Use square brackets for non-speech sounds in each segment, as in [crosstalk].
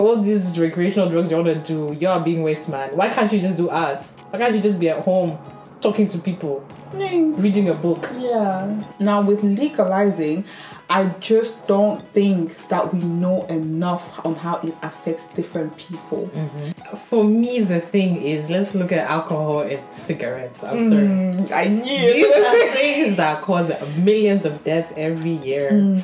all these recreational drugs you want to do, you're being waste man. Why can't you just do art? Why can't you just be at home talking to people, reading a book? Yeah. Now with legalizing, I just don't think that we know enough on how it affects different people. For me, the thing is, let's look at alcohol and cigarettes. I'm sorry. Mm, I knew These are [laughs] things that cause millions of deaths every year.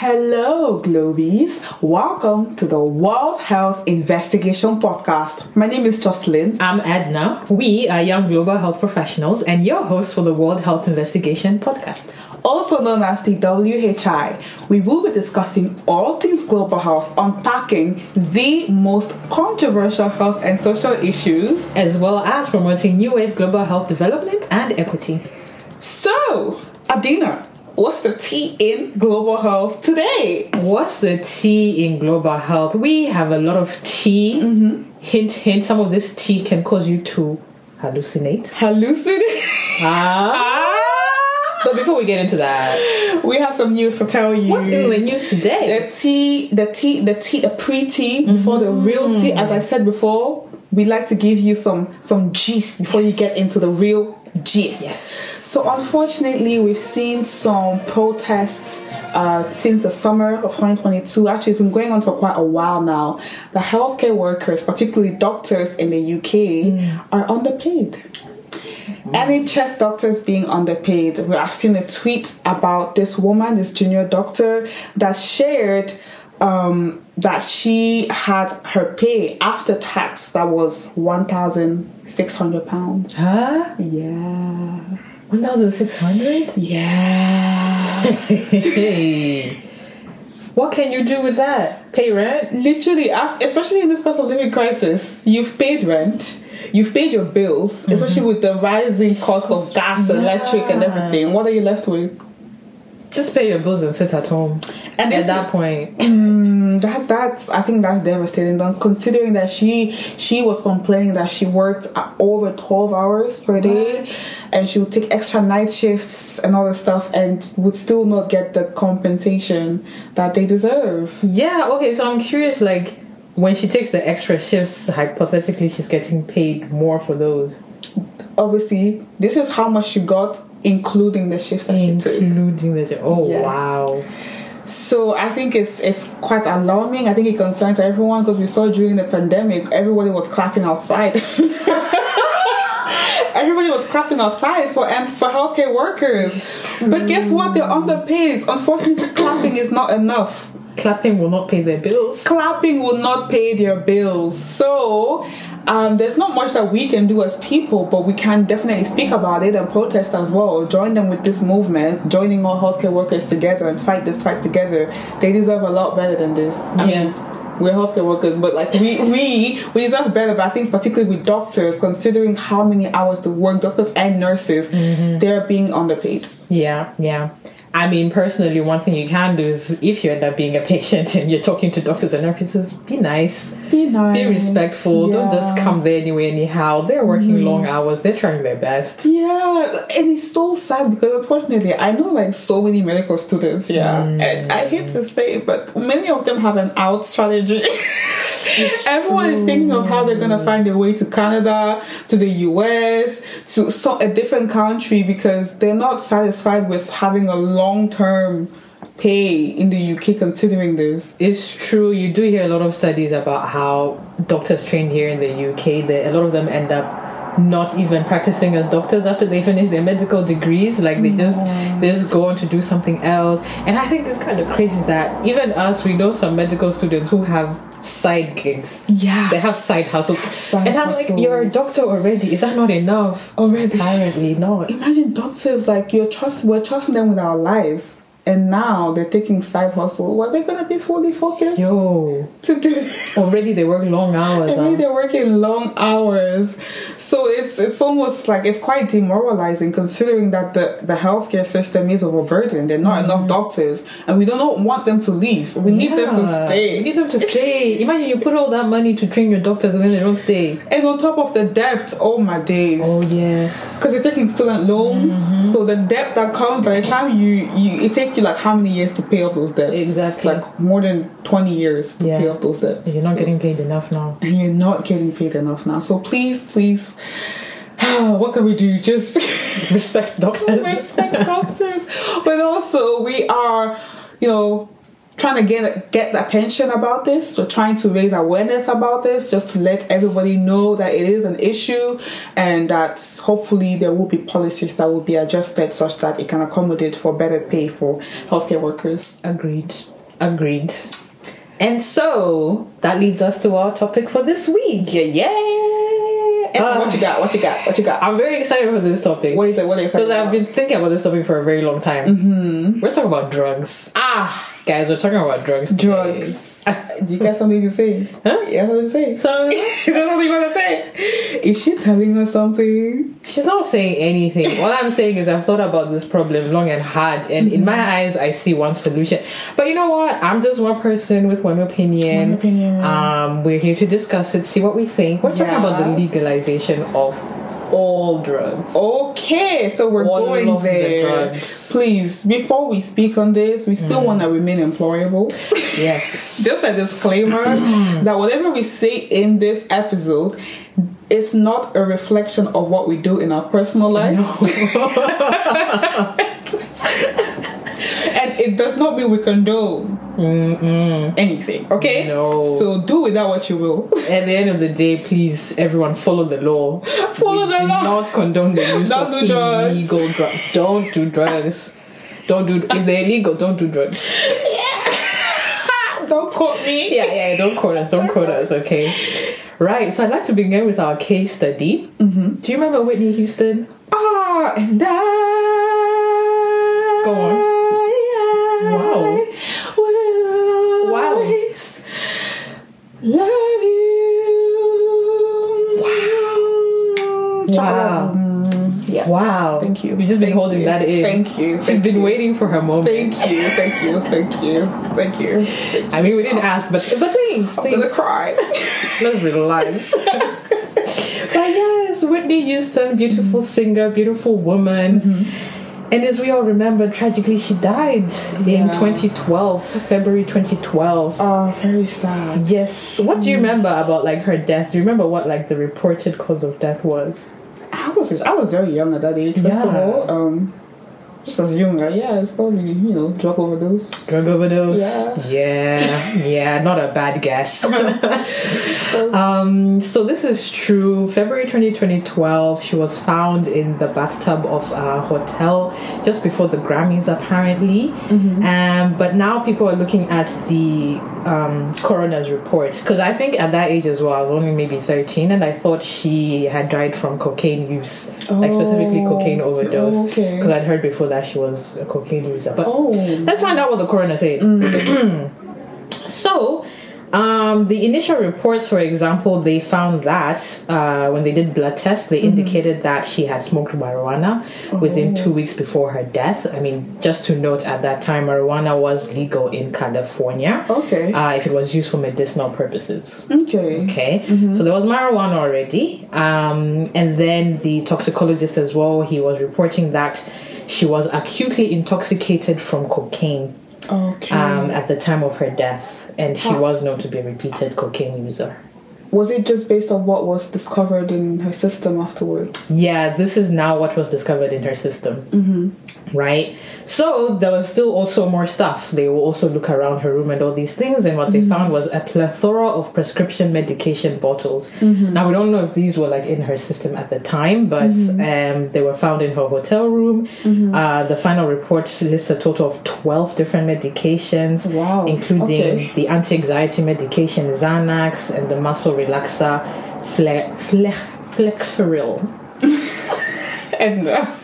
Hello, Globies. Welcome to the World Health Investigation Podcast. My name is Jocelyn. I'm Edna. We are young global health professionals and your hosts for the World Health Investigation podcast. also known as the WHI. We will be discussing all things global health, unpacking the most controversial health and social issues. as well as promoting new wave global health development and equity. So, Adina, what's the T in global health today? What's the tea in global health? We have a lot of tea. Mm-hmm. Hint, hint, some of this tea can cause you to hallucinate. Hallucinate. Ah. ah. But before we get into that, we have some news to tell you. what's in the news today? the tea, the tea, the tea, the pre-tea before the real tea. Mm. As I said before, we like to give you some some gist before you get into the real gist. Yes. So unfortunately, we've seen some protests uh, since the summer of 2022. Actually, it's been going on for quite a while now. The healthcare workers, particularly doctors in the UK, are underpaid. NHS doctors being underpaid. I've seen a tweet about this woman, this junior doctor, that shared um, that she had her pay after tax that was one thousand six hundred pounds. Huh? Yeah, 1,600? yeah. [laughs] What can you do with that? Pay rent? Literally, especially in this cost of living crisis, you've paid rent. You've paid your bills, especially with the rising cost of gas, electric, and everything. What are you left with? Just pay your bills and sit at home. And At that point, mm, That that's I think that's devastating. Considering that she she was complaining that she worked over twelve hours per day, and she would take extra night shifts and all this stuff, and would still not get the compensation that they deserve. Yeah, okay, so I'm curious like when she takes the extra shifts, hypothetically she's getting paid more for those. Obviously, this is how much she got, including the shifts that she took. Including the oh Yes. wow. So I think it's it's quite alarming. I think it concerns everyone because we saw during the pandemic, everybody was clapping outside. [laughs] everybody was clapping outside for and for healthcare workers. But guess what? They're underpaid. Unfortunately, clapping is not enough. Clapping will not pay their bills. Clapping will not pay their bills. So um, there's not much that we can do as people, but we can definitely speak about it and protest as well. Join them with this movement, joining all healthcare workers together and fight this fight together. They deserve a lot better than this. I Yeah. mean, we're healthcare workers, but like we [laughs] we we deserve better. But I think particularly with doctors, considering how many hours they work, doctors and nurses, they're being underpaid. Yeah, yeah. I mean, personally, one thing you can do is if you end up being a [laughs] patient and you're talking to doctors and nurses, be nice, Be nice, be respectful. Don't just come there anyway, anyhow. They're working mm-hmm. long hours, they're trying their best. Yeah, and it's so sad because unfortunately, I know like so many medical students. Yeah, mm. and I hate to say it, but many of them have an out strategy. [laughs] Everyone is thinking of how they're gonna find their way to Canada, to the US, to so, a different country because they're not satisfied with having a long term pay in the UK. Considering this, It's true. You do hear a lot of studies about how doctors trained here in the UK. That a lot of them end up not even practicing as doctors after they finish their medical degrees. Like they just mm. they just go on to do something else. And I think it's kind of crazy that even us, we know some medical students who have side gigs. Yeah. they have side hustles. Side and I'm like, you're a doctor already. Is that not enough? Already. apparently not. imagine doctors like you're trust we're trusting them with our lives and now they're taking side hustle. Were they gonna be fully focused Yo, to do Already they work long hours. I mean, huh? they're working long hours, so it's it's almost like it's quite demoralizing considering that the the healthcare system is overburdened. There are not enough doctors, and we do not want them to leave. We need them to stay. We need them to stay. [laughs] Imagine you put all that money to train your doctors and then they don't stay. and on top of the debt, oh my days. Oh yes. Because they're taking student loans, Mm-hmm. so the debt that comes by the time you, you it takes you like how many years to pay off those debts? Exactly. like more than twenty years to Yeah. pay off those debts. You're not So- getting paid enough now. and [laughs] you're not getting paid enough now. So please, please, [sighs] what can we do? Just Respect [laughs] doctors. respect doctors, but also we are, you know. Trying to get get attention about this. We're trying to raise awareness about this, just to let everybody know that it is an issue, and that hopefully there will be policies that will be adjusted such that it can accommodate for better pay for healthcare workers. Agreed. Agreed. And so that leads us to our topic for this week. Yeah, yeah. Emma, what you got? What you got? What you got? I'm very excited for this topic. What is it? What is it? Because I've been thinking about this topic for a very long time. Mm-hmm. We're talking about drugs. ah. Guys, we're talking about drugs. today. drugs. Do [laughs] you got something to say? Huh? You got something to say? So [laughs] [laughs] Is there something you want to say? Is she telling us something? she's not saying anything. All I'm saying is I've thought about this problem long and hard, and in my eyes, I see one solution. But you know what? I'm just one person with one opinion. One opinion. Um, we're here to discuss it, see what we think. We're talking about the legalization of all drugs. Okay, so we're All going the there. drugs. Please, before we speak on this, we still mm. want to remain employable. Yes. [laughs] Just a disclaimer mm. that whatever we say in this episode is not a reflection of what we do in our personal lives. and [laughs] [laughs] it does not mean we condone anything, okay? No. So do with that what you will. [laughs] At the end of the day, please, everyone, follow the law. [laughs] Follow We the do law. Not condone the use [laughs] Don't of do drugs. illegal drugs. Don't do drugs. Don't do. If they're illegal, don't do drugs. Don't quote me. Yeah, yeah. Don't quote us. Don't quote us. Okay. Right. So I'd like to begin with our case study. Mm-hmm. Do you remember Whitney Houston? Ah, and I. Go on. Wow. Will Wow. always love you. Wow. Yeah. Wow. Thank you. You've just been Thank holding you. that in. Thank you. She's Thank been you. waiting for her moment. Thank you. Thank you. Thank you. Thank you. I mean, we didn't ask, but but thanks. I'm gonna cry. [laughs] Let's relax. [laughs] but yes, Whitney Houston, beautiful singer, beautiful woman. Mm-hmm. And as we all remember, tragically she died in 2012, February 2012. oh, very sad. yes. What do you remember about like her death? Do you remember what like the reported cause of death was? I was I was very young at that age. First of Yeah. all, um, just assume that yeah, it's probably you know drug overdose. Drug overdose. Yeah. Yeah, yeah, not a bad guess. [laughs] [laughs] um, so this is true. February 20, 2012, she was found in the bathtub of a hotel just before the Grammys, apparently. Um, but now people are looking at the um, coroner's report because I think at that age as well, I was only maybe 13, and I thought she had died from cocaine use, like specifically Oh, cocaine overdose. okay. Because I'd heard before that she was a cocaine user. But Oh. let's find out what the coroner said. [clears throat] So, um, the initial reports, for example, they found that uh, when they did blood tests, they indicated that she had smoked marijuana within two weeks before her death. I mean, just to note, at that time, marijuana was legal in California. Okay. Uh, if it was used for medicinal purposes. Okay. Okay, so there was marijuana already, um, and then the toxicologist as well. He was reporting that she was acutely intoxicated from cocaine Okay. um, at the time of her death, and she was known to be a repeated cocaine user. was it just based on what was discovered in her system afterwards? Yeah, this is now what was discovered in her system. Mm-hmm. Right? So there was still also more stuff. They will also look around her room and all these things, and what they mm-hmm. found was a plethora of prescription medication bottles. Mm-hmm. Now, we don't know if these were like in her system at the time, but mm-hmm. um, they were found in her hotel room. Uh, the final report lists a total of 12 different medications, Wow, including okay. the anti anxiety medication Xanax and the muscle relaxer Fle- Fle- Flexeril. [laughs] Enough.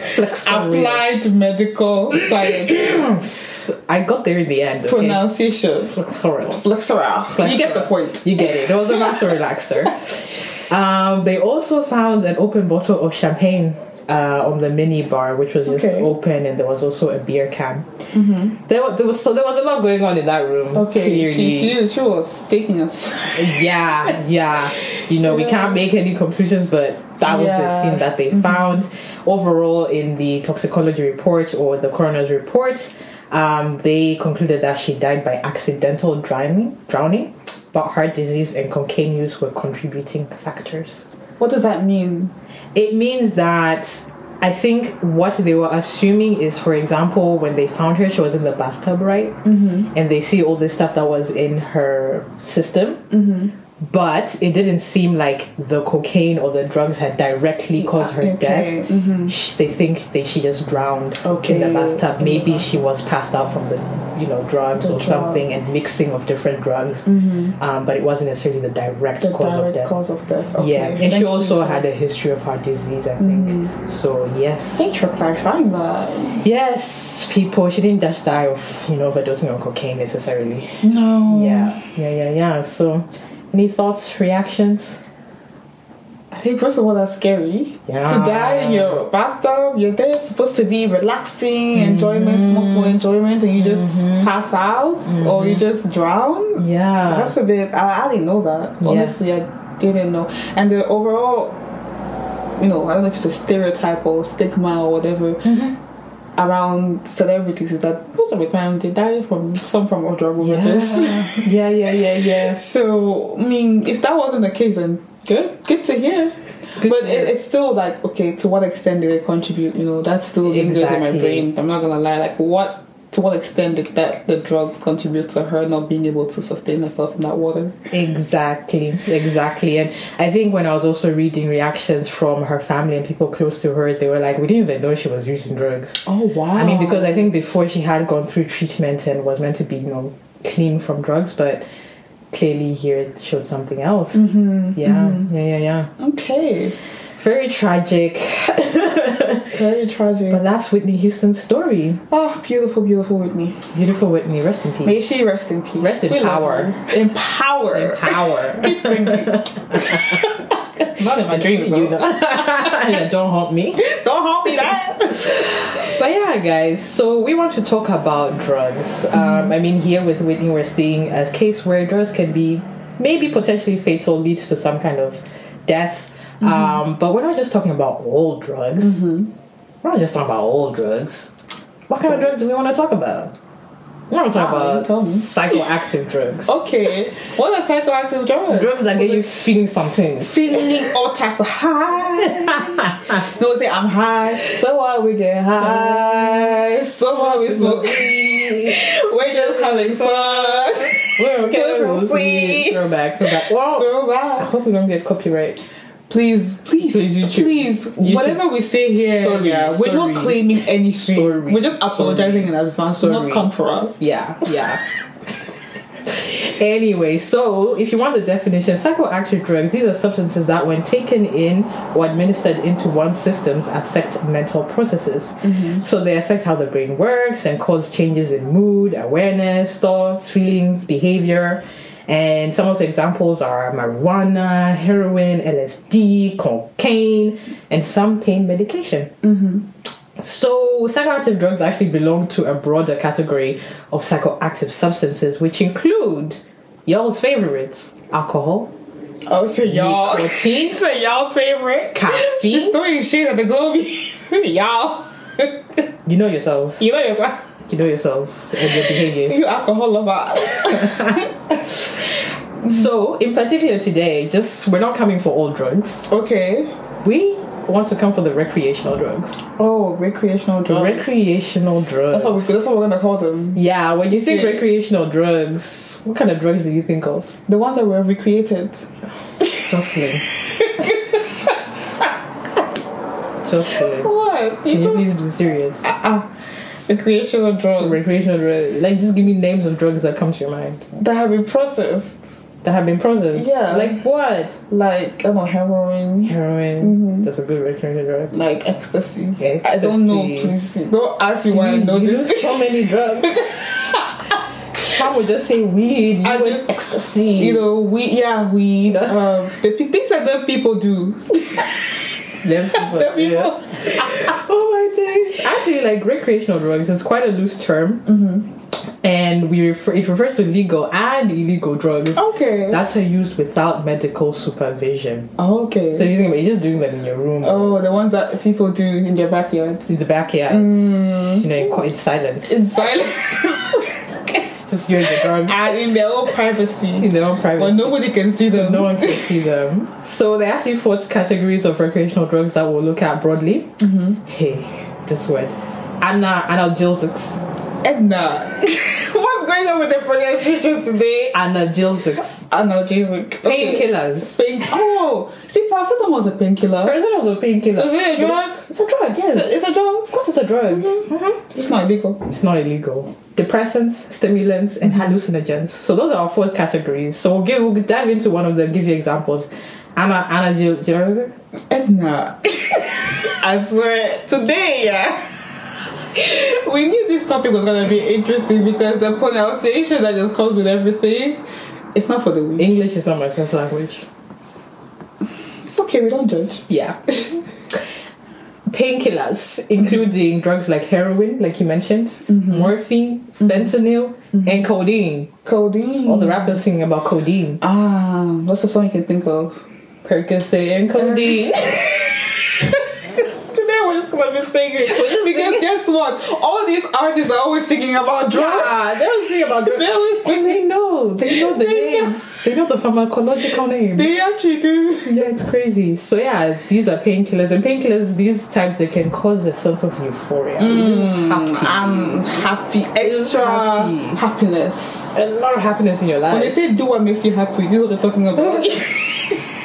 Flexeril. Applied medical science. [clears throat] I got there in the end. Okay? Pronunciation. Flexoral. Flexoral. You get the point. You get it. It was a muscle relaxer. [laughs] Um, they also found an open bottle of champagne uh, on the mini bar, which was just open, and there was also a beer can. Mm-hmm. There, there was so there was a lot going on in that room. Okay, clearly. she, she she was taking us. [laughs] yeah, yeah. You know, we can't make any conclusions, but that was the Yeah. Mm-hmm. scene that they found. Overall, in the toxicology report or the coroner's report, um, they concluded that she died by accidental drowning, drowning, but heart disease and cocaine use were contributing factors. What does that mean? It means that I think what they were assuming is, for example, when they found her, she was in the bathtub, right? Mm-hmm. And they see all this stuff that was in her system. Mm-hmm. But it didn't seem like the cocaine or the drugs had directly caused her Okay, death. mhm. Sh- They think that she just drowned in Okay. the bathtub. In the Maybe bath- she was passed out from the, you know, drugs The or drug. something and mixing of different drugs. Um, but it wasn't necessarily the direct The cause of death. cause of death. Okay. Yeah, and Thank she you. also had a history of heart disease, I think. So yes, Thanks for clarifying that. yes, people. She didn't just die of you know overdosing on cocaine necessarily. No. Yeah, yeah, yeah, yeah. So, any thoughts, reactions? I think first of all that's scary. Yeah. To die in your bathtub, you're there supposed to be relaxing, Mm-hmm. enjoyment, small small enjoyment, and you just pass out or Mm-hmm. you just drown. Yeah, That's a bit. I, I didn't know that. Yeah. Honestly, I didn't know. And the overall, you know, I don't know if it's a stereotype or stigma or whatever Mm-hmm. Around celebrities is that most of the time they die from some form of drug overdose. [laughs] yeah, yeah, yeah, yeah. so I mean, if that wasn't the case, then good, good to hear. Good but it, it's still like okay, to what extent did they contribute? You know, that's still lingers in my brain. I'm not gonna lie. Like what? To what extent did that the drugs contribute to her not being able to sustain herself in that water? Exactly, exactly. And I think when I was also reading reactions from her family and people close to her, they were like, "We didn't even know she was using drugs." Oh wow! I mean, because I think before she had gone through treatment and was meant to be, you know, clean from drugs, but clearly here it showed something else. Mm-hmm, Yeah, yeah, yeah, yeah. okay, Very tragic. [laughs] it's very tragic. but that's Whitney Houston's story. oh, beautiful, beautiful Whitney. Beautiful Whitney, rest in peace. May she rest in peace. Rest in We power. In power. In [laughs] power. Keep singing. [laughs] Not in my dreams, though. You [laughs] know. yeah, don't haunt me. Don't haunt me that. But yeah, guys, so we want to talk about drugs. Um, I mean, here with Whitney, we're seeing a case where drugs can be maybe potentially fatal, leads to some kind of death. Um, but we're not just talking about old drugs. We're not just talking about old drugs. What kind of drugs do we want to talk about? We want to talk Ah, about psychoactive drugs. [laughs] okay. What are psychoactive drugs? Drugs that get you feeling something. feeling [laughs] all types of high. no, say I'm high. So while we get high, [laughs] so while we smoke weed, we're just having fun. We're okay. We'll sweet. Throwback, throwback. I Throwback. hope we don't get copyright. Please, please, Please, YouTube. please. YouTube. Whatever we say here, Sorry, yeah, we're sorry. not claiming anything. Sorry, we're just apologizing in advance. Do not come for us. Yeah, yeah. [laughs] anyway, so if you want the definition, psychoactive drugs, these are substances that, when taken in or administered into one's systems, affect mental processes. Mm-hmm. So they affect how the brain works and cause changes in mood, awareness, thoughts, feelings, behavior. And some of the examples are marijuana, heroin, LSD, cocaine, and some pain medication. Mm-hmm. So, psychoactive drugs actually belong to a broader category of psychoactive substances, which include y'all's favorites alcohol, Oh, so y'all. nicotine, [laughs] So y'all's favorite. Caffeine? She's throwing shit at the globe. [laughs] y'all. you know yourselves, You know yourself. You know yourselves and your behaviors. You alcohol lovers. [laughs] So, in particular today, just we're not coming for all drugs. okay. We want to come for the recreational drugs. Oh, recreational drugs. Recreational drugs. that's what we, that's what we're gonna call them. yeah, when you think Yeah. recreational drugs, what kind of drugs do you think of? The ones that were recreated. Jocelyn. [laughs] Jocelyn. What? You Can you please be serious? Ah, recreational drugs Recreational drugs. Like, just give me names of drugs that come to your mind. that have been processed. that have been processed. Yeah. Like what? Like I don't know heroin, Heroin. That's a good recreational drug. like ecstasy. ecstasy. I don't know. Please don't ask me why I know You this. so many drugs. [laughs] Some would just say weed. You I just- ecstasy. you know, weed. Yeah, weed. um, the p- things that the people do. [laughs] Them [laughs] people, The people. yeah. [laughs] oh my days! Actually, like recreational drugs, it's quite a loose term, Mm-hmm. and we refer, it refers to legal and illegal drugs Okay. that are used without medical supervision. okay. So you think about it, you're just doing them in your room, oh, the ones that people do in their backyard. in the backyard, Mm. you know, in silence, In silence. [laughs] just the drugs [laughs] and in their own privacy. in their own privacy. Well, nobody can see them. no one can see them. [laughs] So there are actually four categories of recreational drugs that we'll look at broadly. Mm-hmm. Hey, this word. Ana- analgesics. Edna. [laughs] Going on with the pronunciation today? Analgesics. Analgesic. Okay. Painkillers. Pain. Oh, see, paracetamol was a painkiller. Paracetamol is a painkiller. So is it a drug? It's a drug, yes. It's a drug. Of course it's a drug. Mm-hmm. Mm-hmm. Mm-hmm. It's not illegal. It's not illegal. Depressants, stimulants, and hallucinogens. So those are our four categories. So we'll give we'll dive into one of them, give you examples. Ana analgesic. Edna. [laughs] I swear, today, yeah. [laughs] We knew this topic was gonna be interesting because the pronunciation that just comes with everything. It's not for the weak. English is not my first language. It's okay, we don't judge. Yeah. [laughs] Painkillers, including drugs like heroin, like you mentioned, mm-hmm. morphine, mm-hmm. fentanyl, mm-hmm. and codeine. Codeine. All the rappers singing about codeine. Ah, what's the song you can think of? Percocet and codeine. [laughs] Today we're just gonna be singing guess what? All these artists are always singing about drugs. Ah, they don't sing about drugs. They always And they know. They know the They know. names. They know the pharmacological names. They actually do. Yeah, it's crazy. So yeah, these are painkillers, and painkillers these types they can cause a sense of euphoria. We're happy. I'm happy, extra happy. happiness. a lot of happiness in your life. When they say do what makes you happy, this is what they're talking about. [laughs] [laughs]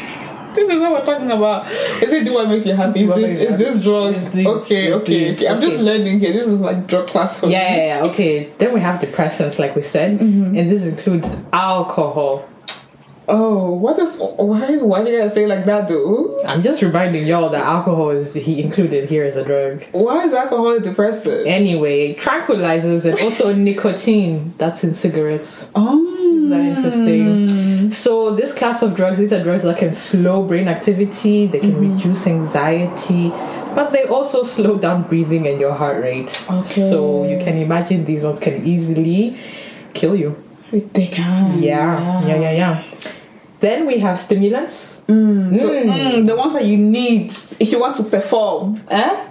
this is what we're talking about. Is it do what makes you happy. Is this is this drugs? This- okay, okay, this- okay. I'm just learning here. This is like drug class for Yeah, me. yeah, yeah, okay. Then we have depressants, like we said, mm-hmm. and this includes alcohol. Oh, what is why why do you guys say like that though? I'm just reminding y'all that alcohol is he included here as a drug. Why is alcohol a depressant? Anyway, tranquilizers and also [laughs] nicotine. That's in cigarettes. Oh, Isn't that interesting? So this class of drugs, these are drugs that can slow brain activity, they can reduce anxiety, but they also slow down breathing and your heart rate. Okay. So you can imagine these ones can easily kill you. They can. Yeah, yeah, yeah, yeah. Then we have stimulants. So mm, the ones that you need if you want to perform, eh?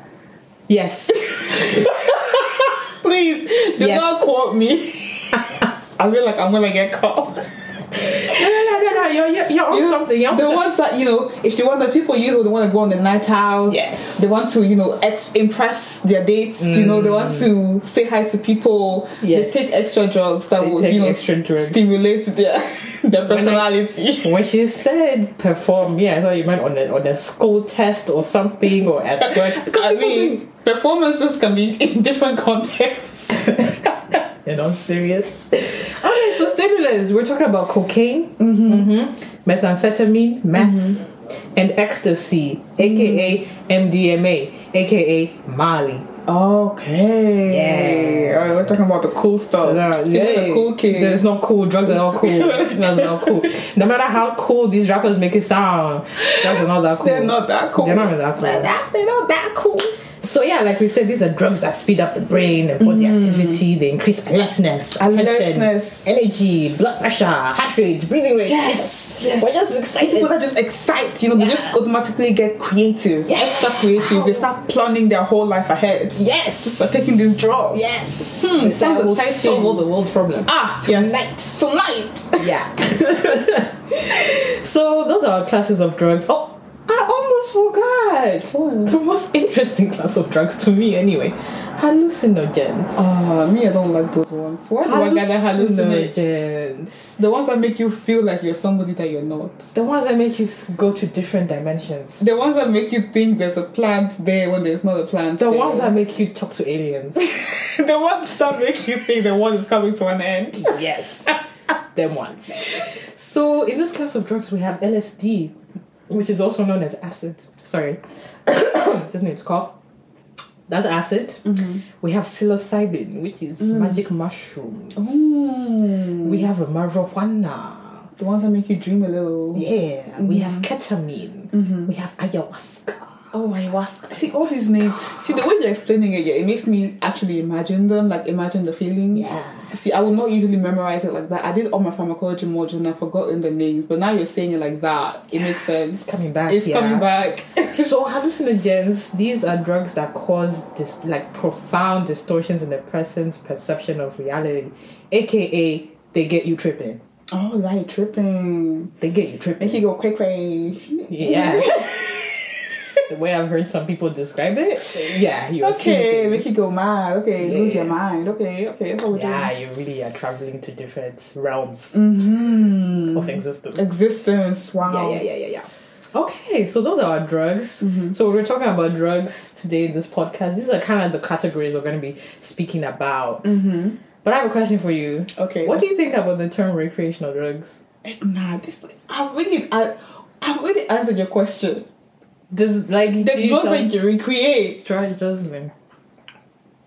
Yes. [laughs] Please do Yes. not quote me. [laughs] I feel like I'm gonna get caught. [laughs] no, no, no, no. You're, you're, you're on You something. You're on the something. ones that you know, if you want the people use, they want to go on the night out. Yes. they want to you know ex- impress their dates. You know, they want mm. to say hi to people. Yes. they take extra drugs that They will you know stimulate their [laughs] their personality. When she said perform, yeah, I thought you meant on a on a school test or something or at work. [laughs] I mean, performances can be in different contexts. You know, serious. [laughs] Okay, so stimulants. We're talking about cocaine, mm-hmm. methamphetamine, meth, and ecstasy, aka MDMA, aka Molly. Okay. Yeah. Alright, we're talking about the cool stuff. See, the cool kids. There's no cool. Drugs are not cool. [laughs] Drugs are not cool. No matter how cool these rappers make it sound, drugs are not that cool. They're not that cool. They're not that cool. They're not, they're not that cool. So yeah, like we said, these are drugs that speed up the brain and body activity. They increase alertness, Mm. Alertness. energy, blood pressure, heart rate, breathing rate. Yes, yes. We're just excited. People that just excite, you know, they just automatically get creative, Yeah. extra creative. They start planning their whole life ahead. yes, Just by taking these drugs. yes. Hmm, They sounds will exciting. solve all the world's problems. Ah, Tonight. yes. Tonight. Yeah. [laughs] so those are our classes of drugs. Oh, I almost forgot. What? The most interesting class of drugs to me, anyway, hallucinogens. Ah, me, I don't like those ones. Why do I hallucinogens. The ones that make you feel like you're somebody that you're not. The ones that make you th- go to different dimensions. The ones that make you think there's a plant there when there's not a plant. The there. ones that make you talk to aliens. [laughs] the ones that make you think the world is coming to an end. yes. them ones. So in this class of drugs, we have LSD, which is also known as acid. Sorry, just need to cough. That's acid. Mm-hmm. We have psilocybin, which is Mm. magic mushrooms. Ooh. We have marijuana. The ones that make you dream a little. Yeah, we have Mm-hmm. ketamine. We have ayahuasca. Oh, ayahuasca. See, all these names. See, the way you're explaining it, yeah, it makes me actually imagine them, like imagine the feeling. Yeah. See, I would not usually memorize it like that. I did all my pharmacology modules and I've forgotten the names, but now you're saying it like that. It makes sense. It's coming back, It's yeah. coming back. [laughs] so hallucinogens, these are drugs that cause this like profound distortions in the person's perception of reality, aka they get you tripping. oh, like tripping. They get you tripping. Make you go cray cray. Yeah. [laughs] the way I've heard some people describe it, yeah, you're Okay, make you go mad. Okay, Yeah. lose your mind. Okay, okay, that's what we're Yeah, doing. you really are traveling to different realms Mm-hmm. of existence. Existence. Wow. Yeah, yeah, yeah, yeah, yeah. Okay, so those are our drugs. Mm-hmm. So we're talking about drugs today in this podcast. These are kind of the categories we're going to be speaking about. Mm-hmm. But I have a question for you. Okay. What do you think about the term recreational drugs? Nah, this. I've really, I, I've really answered your question. Does like The drugs that you recreate. Try Jocelyn.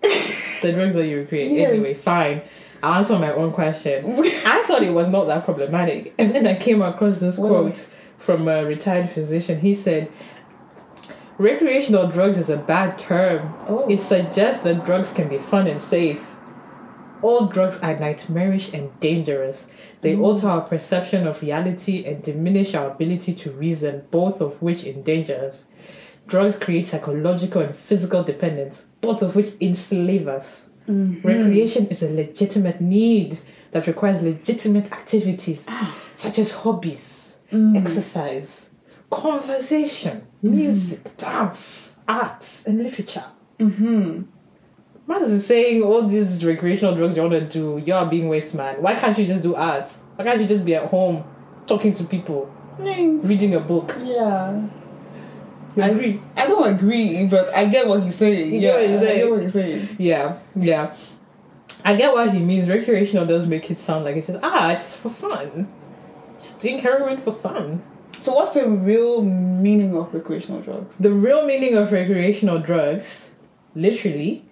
the drugs that you recreate. Yes. Anyway, fine. I'll answer my own question. [laughs] I thought it was not that problematic. [laughs] And then I came across this quote from a retired physician. He said, Recreational drugs is a bad term. Oh. It suggests that drugs can be fun and safe. All drugs are nightmarish and dangerous. They mm. alter our perception of reality and diminish our ability to reason, both of which endanger us. Drugs create psychological and physical dependence, both of which enslave us. Mm. Recreation is a legitimate need that requires legitimate activities ah. such as hobbies, mm. exercise, conversation, music, mm-hmm. dance, arts, and literature. Mm-hmm. Man is saying all these recreational drugs you want to do, you are being waste man. Why can't you just do art? Why can't you just be at home talking to people, reading a book? Yeah. You I, agree? I don't agree, but I get what he's saying. You yeah, what he's I get what he's saying. Yeah, yeah. I get what he means. Recreational does make it sound like it's just ah, it's for fun. Just doing heroin for fun. So, what's the real meaning of recreational drugs? The real meaning of recreational drugs, literally,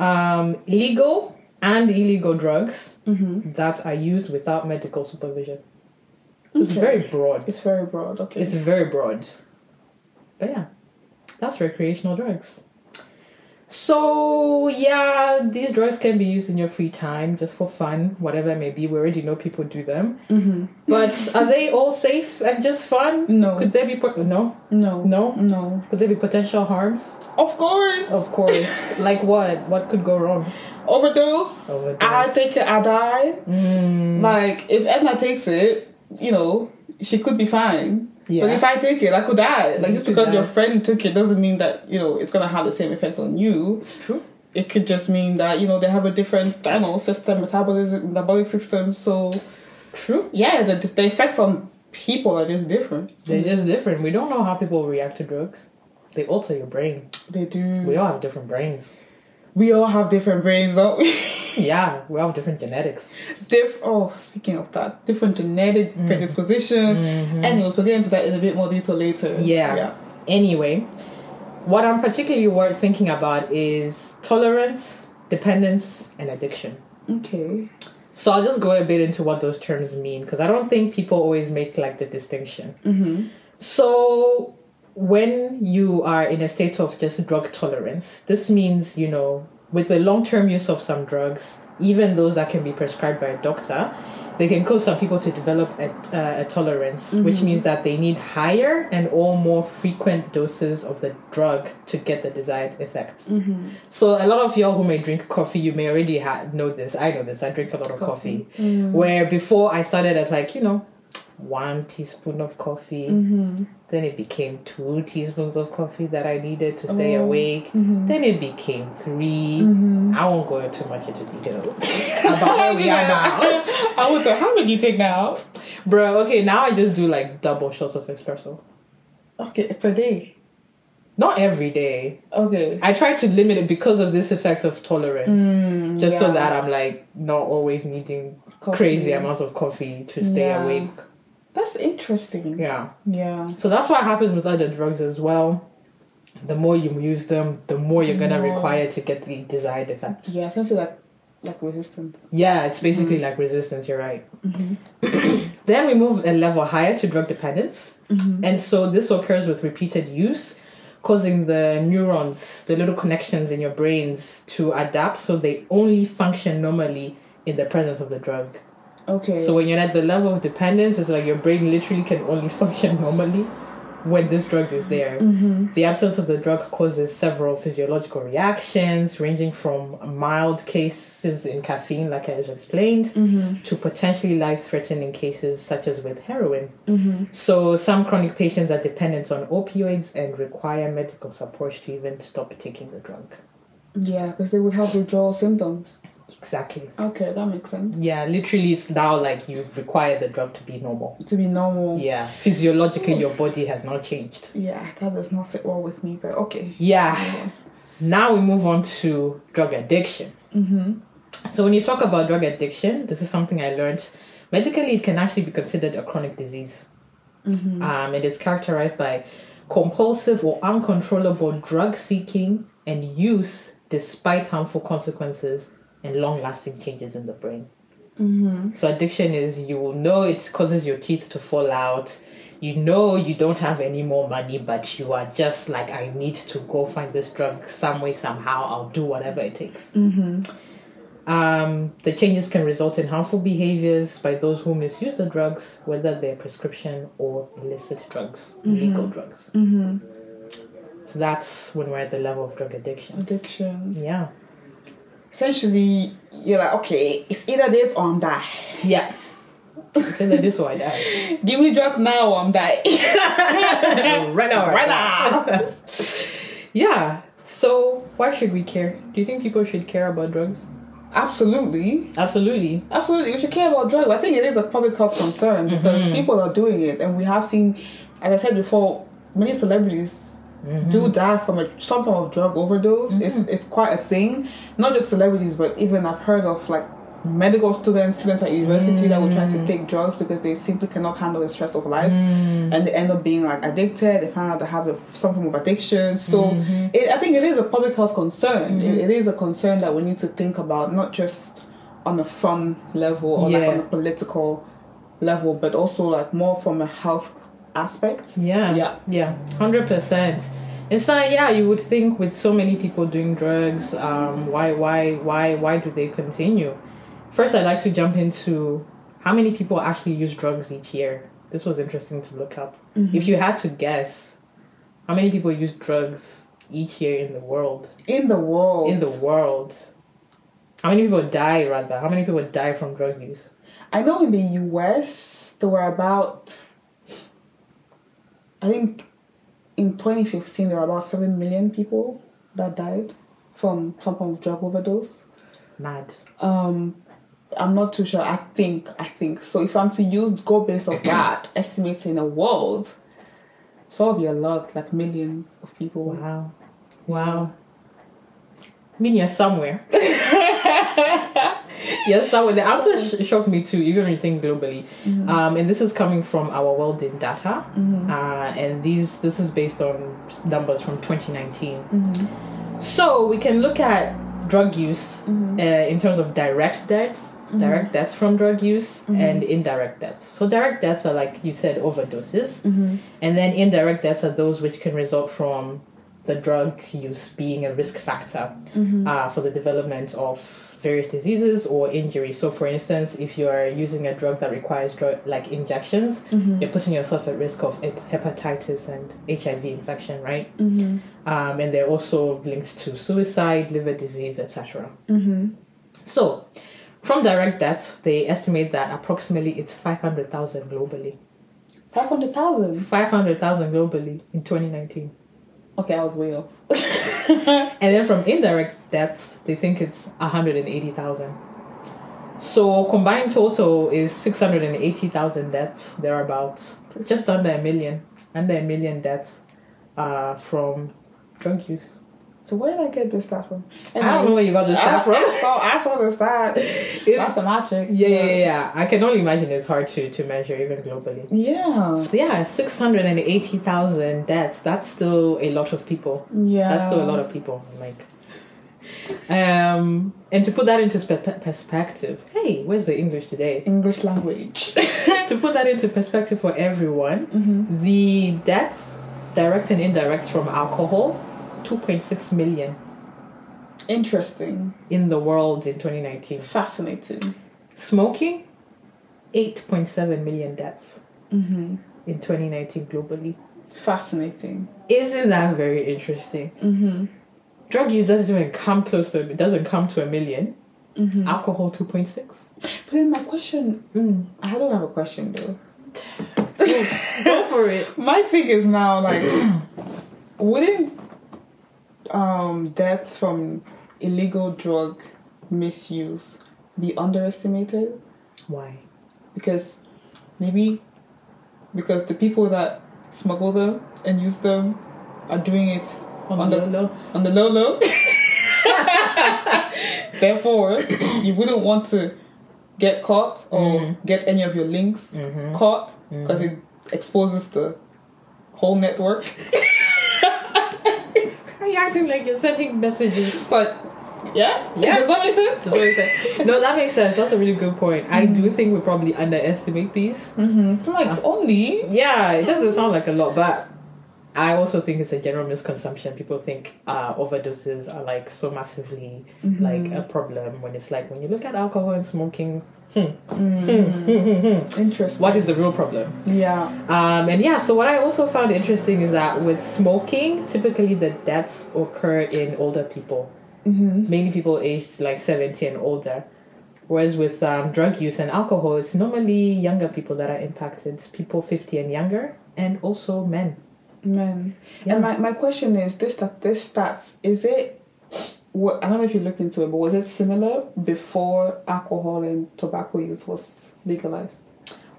um, legal and illegal drugs Mm-hmm. that are used without medical supervision. So It's very broad. It's very broad. Okay. It's very broad. But yeah, that's recreational drugs. So yeah, these drugs can be used in your free time just for fun, whatever it may be. We already know people do them. mm-hmm. But are they all safe and just fun? No. Could there be pot- no? No. No? No. Could there be potential harms? Of course. Of course. [laughs] like what? What could go wrong? Overdose. Overdose. I take it, I die. Mm, Like, if Edna takes it, you know, she could be fine. Yeah. But if I take it, I could die. Like, just because your friend took it doesn't mean that, you know, it's to have the same effect on you. it's true. It could just mean that, you know, they have a different, I don't know, system, metabolism, metabolic system. So, True. yeah, the, the effects on people are just different. They're just different. We don't know how people react to drugs. They alter your brain. They do. We all have different brains. We all have different brains, don't we? [laughs] Yeah, we all have different genetics. Diff- oh, speaking of that, different genetic predispositions. Anyway, so get into that in a bit more detail later. Yeah. Anyway, what I'm particularly worth thinking about is tolerance, dependence, and addiction. Okay. So I'll just go a bit into what those terms mean because I don't think people always make like the distinction. Mm-hmm. So when you are in a state of just drug tolerance, this means, you know, with the long term use of some drugs, even those that can be prescribed by a doctor, they can cause some people to develop a, uh, a tolerance, which mm-hmm. means that they need higher and or more frequent doses of the drug to get the desired effects. Mm-hmm. So a lot of y'all who may drink coffee, you may already ha- know this. I know this. I drink a lot of coffee. Mm. Where before I started at like you know one teaspoon of coffee, mm-hmm. then it became two teaspoons of coffee that I needed to stay Oh. awake. Mm-hmm. Then it became 3 mm-hmm. I won't go too much into detail [laughs] about where we are now, I would say, how many you take now? bro. Okay, now I just do like double shots of espresso. Okay, per day. Not every day. Okay. I try to limit it because of this effect of tolerance. Mm, just so that I'm like not always needing Coffee. crazy amounts of coffee to stay Yeah. awake. That's interesting. Yeah. Yeah. So that's what happens with other drugs as well. The more you use them, the more you're gonna More. require to get the desired effect. Yeah, essentially like like resistance. Yeah, it's mm-hmm. basically like resistance, you're right. Mm-hmm. [clears throat] then we move a level higher to drug dependence. Mm-hmm. And so this occurs with repeated use, causing the neurons, the little connections in your brains, to adapt so they only function normally in the presence of the drug. Okay. So when you're at the level of dependence, it's like your brain literally can only [laughs] function normally when this drug is there. Mm-hmm. The absence of the drug causes several physiological reactions, ranging from mild cases in caffeine, like I just explained, mm-hmm. to potentially life threatening cases such as with heroin. Mm-hmm. So some chronic patients are dependent on opioids and require medical support to even stop taking the drug. yeah, because they would have withdrawal symptoms. Exactly. Okay, that makes sense. Yeah, literally, it's now like you require the drug to be normal. To be normal. Yeah, physiologically, your body has not changed. Yeah, that does not sit well with me, but okay. Yeah. Now we move on to drug addiction. Mm-hmm. So when you talk about drug addiction, this is something I learned. Medically, it can actually be considered a chronic disease. Um, it is characterized by compulsive or uncontrollable drug seeking and use despite harmful consequences and long lasting changes in the brain. Mm-hmm. So addiction is you know it causes your teeth to fall out. You know you don't have any more money, but you are just like I need to go find this drug some way somehow. I'll do whatever it takes. Mm-hmm. Um, the changes can result in harmful behaviors by those who misuse the drugs, whether they're prescription or illicit drugs, mm-hmm. illegal drugs. So that's when we're at the level of drug addiction. Addiction. Yeah. Essentially, you're like, okay, it's either this or I'm die. Yeah. It's either this or I die. [laughs] Give me drugs now or I'm die. [laughs] right now. right now. [laughs] Yeah. So why should we care? Do you think people should care about drugs? Absolutely. Absolutely. Absolutely, we should care about drugs. I think it is a public health concern because mm-hmm. people are doing it, and we have seen, as I said before, many celebrities do die from a some form of drug overdose. It's mm-hmm. it's quite a thing. Not just celebrities, but even I've heard of like medical students, students at university that will try to mm. take drugs because they simply cannot handle the stress of life, mm. and they end up being like addicted. They find out they have a, some form of addiction. So mm-hmm. it, I think it is a public health concern. Mm-hmm. It- it is a concern that we need to think about, not just on a fun level or like on a political level, but also like more from a health aspect. Yeah. Yeah. Yeah. Hundred percent. It's like yeah, you would think with so many people doing drugs, um, why why why why do they continue? First I'd like to jump into how many people actually use drugs each year. This was interesting to look up. If you had to guess, how many people use drugs each year in the world? In the world, In the world. How many people die rather? How many people die from drug use? I know in the US there were about, I think, in 2015 there were about seven million people that died from some form of drug overdose. Mad. Um, I'm not too sure. I think I think so. If I'm to use go based off [coughs] that, estimating a world, it's probably a lot, like millions of people. Wow. Wow. I mean, you're somewhere. [laughs] yes, that somewhere. The answer sh- shocked me too, even when you think globally. Um, and this is coming from our world in data. Uh, and these this is based on numbers from 2019. So we can look at drug use uh, in terms of direct deaths, direct deaths from drug use, and indirect deaths. So direct deaths are like you said, overdoses, and then indirect deaths are those which can result from the drug use being a risk factor uh, for the development of various diseases or injuries. So, for instance, if you are using a drug that requires drug like injections, mm-hmm. you're putting yourself at risk of hepatitis and HIV infection, right? Mm-hmm. Um, and they're also linked to suicide, liver disease, etc. Mm-hmm. So, from direct deaths, they estimate that approximately it's 500,000 globally. Five hundred thousand. 500,000 globally in 2019. Okay, I was way off. [laughs] And then from indirect deaths, they think it's 180,000. So combined total is 680,000 deaths, thereabouts. Just under a million. Under a million deaths uh, from drug use. So where did I get this stat from? And I don't know where you got this stat I, from. I saw, I saw the stat. That's the magic. Yeah, yeah, yeah, yeah. I can only imagine it's hard to, to measure even globally. Yeah. So yeah, 680,000 deaths. That's still a lot of people. Yeah. That's still a lot of people. Like, um, and to put that into spe- perspective, hey, where's the English today? English language. [laughs] to put that into perspective for everyone, Mm-hmm. the deaths, direct and indirect, from alcohol, 2.6 million Interesting. in the world in 2019. Fascinating. Smoking, 8.7 million deaths Mm-hmm. in 2019 globally. Fascinating. Isn't that very interesting? Mm-hmm. Drug use doesn't even come close to it doesn't come to a 1000000 Mm-hmm. Alcohol 2.6. But then my question, Mm. I don't have a question though. [laughs] Go for it. [laughs] My thing is now like, [clears throat] wouldn't um, deaths from illegal drug misuse be underestimated? Why? Because maybe because the people that smuggle them and use them are doing it On, On the the- low. on the low low. [laughs] Therefore, you wouldn't want to get caught or Mm. get any of your links Mhm. caught because it exposes the whole network. [laughs] You acting like you're sending messages? But yeah, Yeah. does that make sense? Does that make sense? no, that makes sense. That's a really good point. I do think we probably underestimate these. Mm-hmm. So like it's only Yeah, it doesn't sound like a lot, but I also think it's a general misconception. People think uh, overdoses are like so massively like a problem when it's like when you look at alcohol and smoking, hmm, interesting. what is the real problem? Yeah. Um, and yeah, so what I also found interesting is that with smoking, typically the deaths occur in older people, Mm-hmm. mainly people aged like 70 and older. Whereas with um, drug use and alcohol, it's normally younger people that are impacted, people 50 and younger, and also men. Men. Yeah. And my, my question is this that this stats is it what I don't know if you looked into it, but was it similar before alcohol and tobacco use was legalized?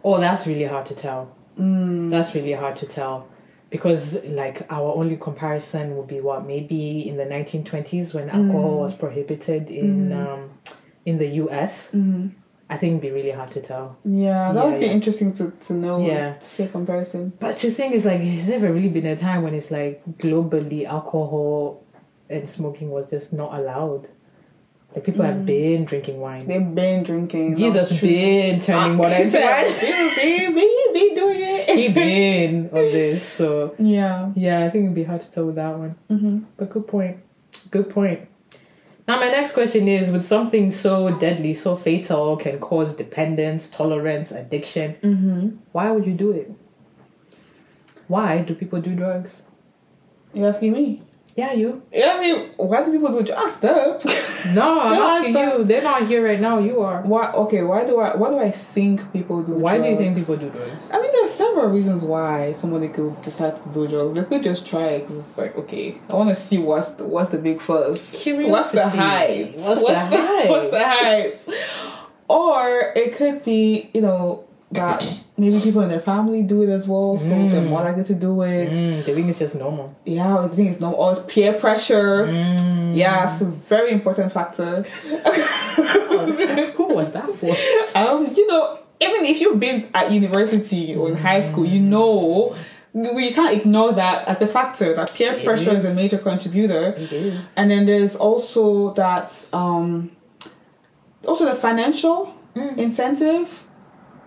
Oh, that's really hard to tell. Mm. That's really hard to tell. Because, like, our only comparison would be what? Maybe in the 1920s when alcohol was prohibited in um, in the US. Mm-hmm. I think it'd be really hard to tell. Yeah, that Yeah, would be yeah. interesting to, to know. Yeah. To see a comparison. But the thing is, like, there's never really been a time when it's like globally alcohol and smoking was just not allowed. Like, people have been drinking wine. They've been drinking. Jesus been turning water into wine. Jesus, he be, be doing it. He been on this, so [laughs] Yeah. yeah, I think it'd be hard to tell with that one. Mm-hmm. But good point. Good point. Now, my next question is with something so deadly, so fatal, can cause dependence, tolerance, addiction, Mm-hmm. why would you do it? Why do people do drugs? You're asking me? Yeah, you. You asking why do people do drugs? Duh. No, I'm [laughs] asking you. They're not here right now. You are. Why? Okay. Why do I? Why do I think people do? Why do you think people do drugs? I mean, there's several reasons why somebody could decide to do drugs. They could just try it because it's like, okay, I want to see what's the what's the big fuzz, what's the hype, What's the [laughs] hype? what's the hype? Or it could be, you know, that maybe people in their family do it as well, so they're more likely to do it. Mm, they think it's just normal. Yeah, I think it's not always peer pressure. Mm. Yeah, it's a very important factor. [laughs] Who was that for? Um, you know, even if you've been at university or in high school, you know, we can't ignore that as a factor. That peer It pressure is. is. a major contributor. It is. And then there's also that, um, also the financial Mm. incentive.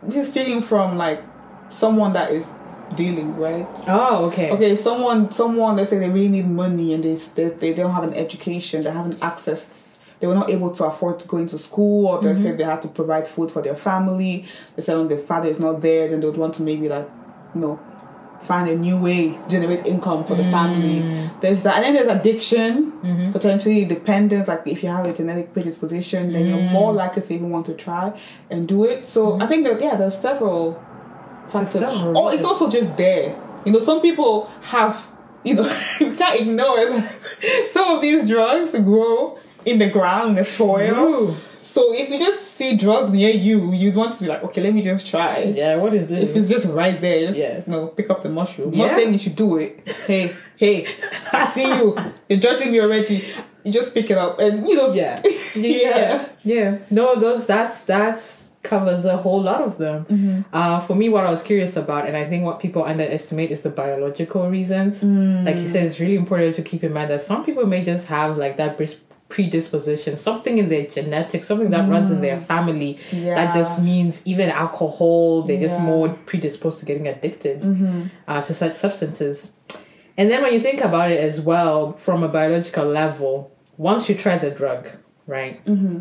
Just speaking from like someone that is dealing, right? Oh, okay. Okay, if someone, someone, let's say they really need money and they, they, they don't have an education, they haven't accessed, they were not able to afford to go into school, or they mm-hmm. said they had to provide food for their family. They said oh, when their father is not there, then they would want to maybe like, you know, find a new way to generate income for the family. There's that, and then there's addiction, potentially dependence. Like if you have a genetic predisposition, then you're more likely to even want to try and do it. So I think that yeah, there's several factors. several Or it's also just there. You know, some people have. You know, [laughs] you can't ignore that [laughs] some of these drugs grow in the ground in the soil. Ooh. So if you just see drugs near you, you'd want to be like, okay, let me just try. Yeah, what is this? If it's just right there, just Yeah. you know, pick up the mushroom. Yeah. not saying you should do it. Hey, hey, I see you. You're judging me already. You just pick it up and you know. yeah. [laughs] Yeah. yeah no those that's that's covers a whole lot of them Mm-hmm. uh for me what i was curious about and i think what people underestimate is the biological reasons Mm. like you said it's really important to keep in mind that some people may just have like that predisposition something in their genetics something that runs in their family that Mm. Just means even alcohol they're just Yeah. Mm-hmm. more predisposed to getting addicted uh, to such substances and then when you think about it as well from a biological level, once you try the drug, right? Mm-hmm.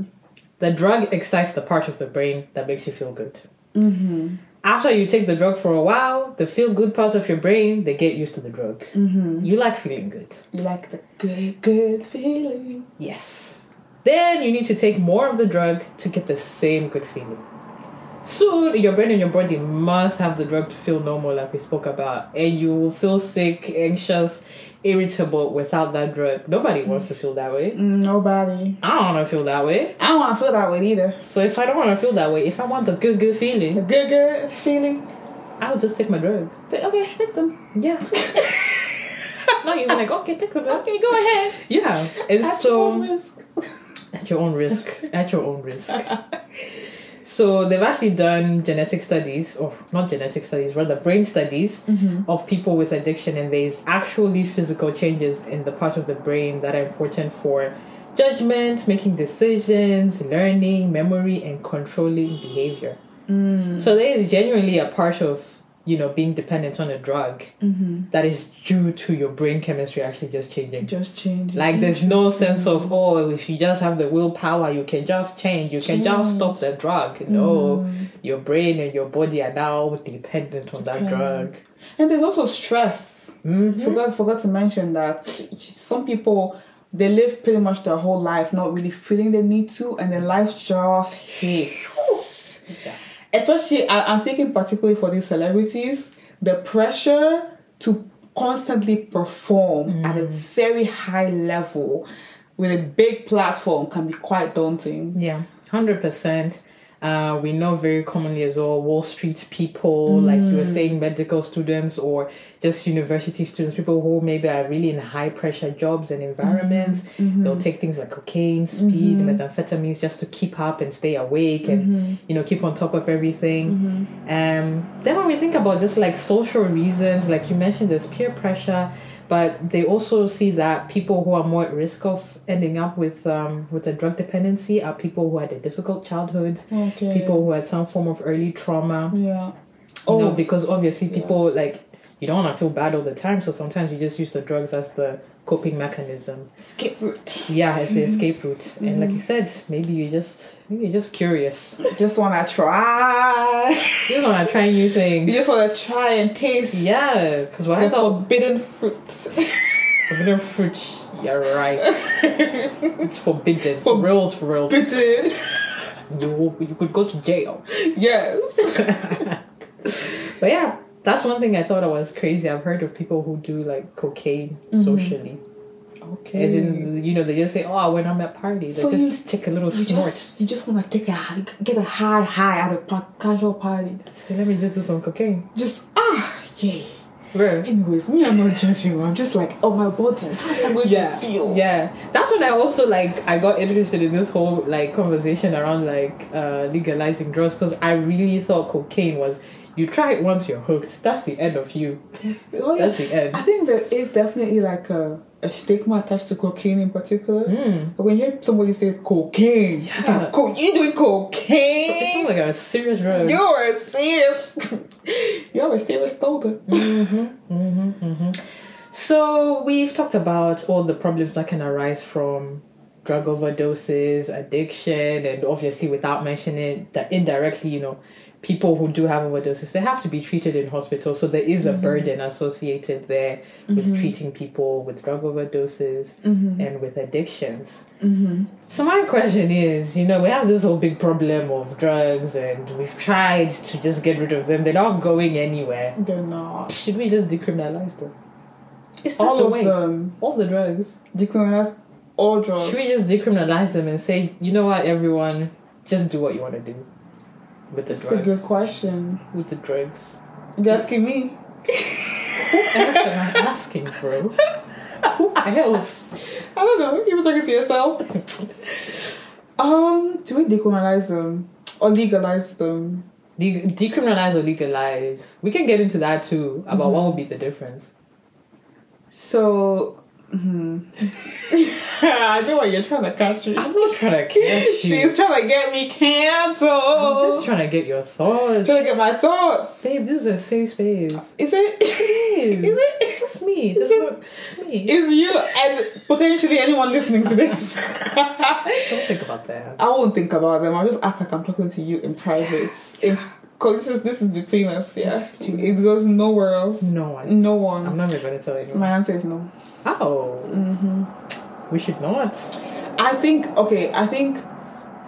The drug excites the part of the brain that makes you feel good. Mm-hmm. After you take the drug for a while, the feel good parts of your brain they get used to the drug. Mm-hmm. You like feeling good. You like the good, good feeling. Yes. Then you need to take more of the drug to get the same good feeling. Soon, your brain and your body must have the drug to feel normal, like we spoke about, and you will feel sick, anxious, irritable without that drug. Nobody wants to feel that way. Nobody. I don't want to feel that way. I don't want to feel that way either. So if I don't want to feel that way, if I want the good, good feeling The good, good feeling. I'll just take my drug. Okay, hit them. Yeah. Not even like okay, take the drug. Okay, go ahead. Yeah, and At so your own risk. At your own risk. At your own risk. [laughs] So they've actually done genetic studies, or not genetic studies, rather brain studies mm-hmm. of people with addiction, and there's actually physical changes in the parts of the brain that are important for judgment, making decisions, learning, memory, and controlling behavior. Mm. So there is genuinely a part of you know being dependent on a drug that is due to your brain chemistry actually just changing. Just change. Like there's no sense of oh if you just have the willpower you can just change you can just stop the drug. No, your brain and your body are now dependent on that drug. And there's also stress. Mm-hmm. Forgot forgot to mention that some people they live pretty much their whole life not really feeling the need to, and then life just hits. Especially, I, I'm thinking particularly for these celebrities, the pressure to constantly perform mm. at a very high level with a big platform can be quite daunting. Yeah, hundred percent. Uh, we know very commonly as well Wall Street people, like you were mm. saying, medical students or just university students, people who maybe are really in high pressure jobs and environments. Mm-hmm. Mm-hmm. They'll take things like cocaine, speed, mm-hmm. methamphetamines just to keep up and stay awake and you know keep on top of everything. Um, then when we think about just like social reasons, like you mentioned, there's peer pressure but they also see that people who are more at risk of ending up with um, with a drug dependency are people who had a difficult childhood, Okay. people who had some form of early trauma. Yeah. You Oh, know, because obviously people like you don't want to feel bad all the time, so sometimes you just use the drugs as the coping mechanism. escape route. Yeah, as the mm-hmm. escape route. And like you mm-hmm. said, maybe you just maybe you're just curious. [laughs] Just wanna try. You just want to try new things. You just wanna try and taste. Yeah, because what I thought forbidden fruit. [laughs] forbidden fruit. You're right. [laughs] it's forbidden. For reals, for reals. Forbidden. You you could go to jail. Yes. But yeah, that's one thing I thought I was crazy. I've heard of people who do like cocaine socially. Okay. As in, you know, they just say, "Oh, when I'm at parties, So I you- just take a little you snort." just you just wanna take a high- get a high high at a pa- casual party. So let me just do some cocaine. Just ah yay. Bro. Anyways, me I'm not judging. I'm just like oh my body. How's that going Yeah, to feel? yeah. That's when I also like I got interested in this whole like conversation around like uh legalizing drugs because I really thought cocaine was you try it once you're hooked. That's the end of you. Oh, yeah. That's the end. I think there is definitely like a, a stigma attached to cocaine in particular. Hmm. But when you hear somebody say cocaine, it's. Yeah. like, co- you doing cocaine? It sounds like a serious drug. You're [laughs] a serious. You're a serious stoner. So we've talked about all the problems that can arise from drug overdoses, addiction, and obviously without mentioning that indirectly, you know, people who do have overdoses, they have to be treated in hospital. So there is a mm-hmm. burden associated there with mm-hmm. treating people with drug overdoses mm-hmm. and with addictions. So my question is, you know, we have this whole big problem of drugs and we've tried to just get rid of them. They're not going anywhere. They're not. Should we just decriminalize them? It's All the of way. them. All the drugs. Decriminalize all drugs. Should we just decriminalize them and say, you know what, everyone, just do what you want to do with the That's a good question. With the drugs. You're asking me? Who else am I asking, bro? Who else? I don't know. You were talking to yourself. um, do we decriminalize them or legalize them? De- decriminalize or legalize? We can get into that too about what would be the difference. So, hmm. [laughs] I know what you're trying to catch me. I'm not trying to catch you. She's trying to get me canceled. I'm just trying to get your thoughts. trying to get my thoughts. Babe, this is a safe space. Is it? Is [laughs] Is it? It's just me. It's It's just- not, it's just me. Is you and potentially anyone listening to this? [laughs] Don't think about that. I won't think about them. I'll just act like I'm talking to you in private. Because this is this is between us, yeah. Between It goes nowhere else. No one. No one. I'm not even going to tell anyone. My answer is no. Oh. We should not. I think okay. I think.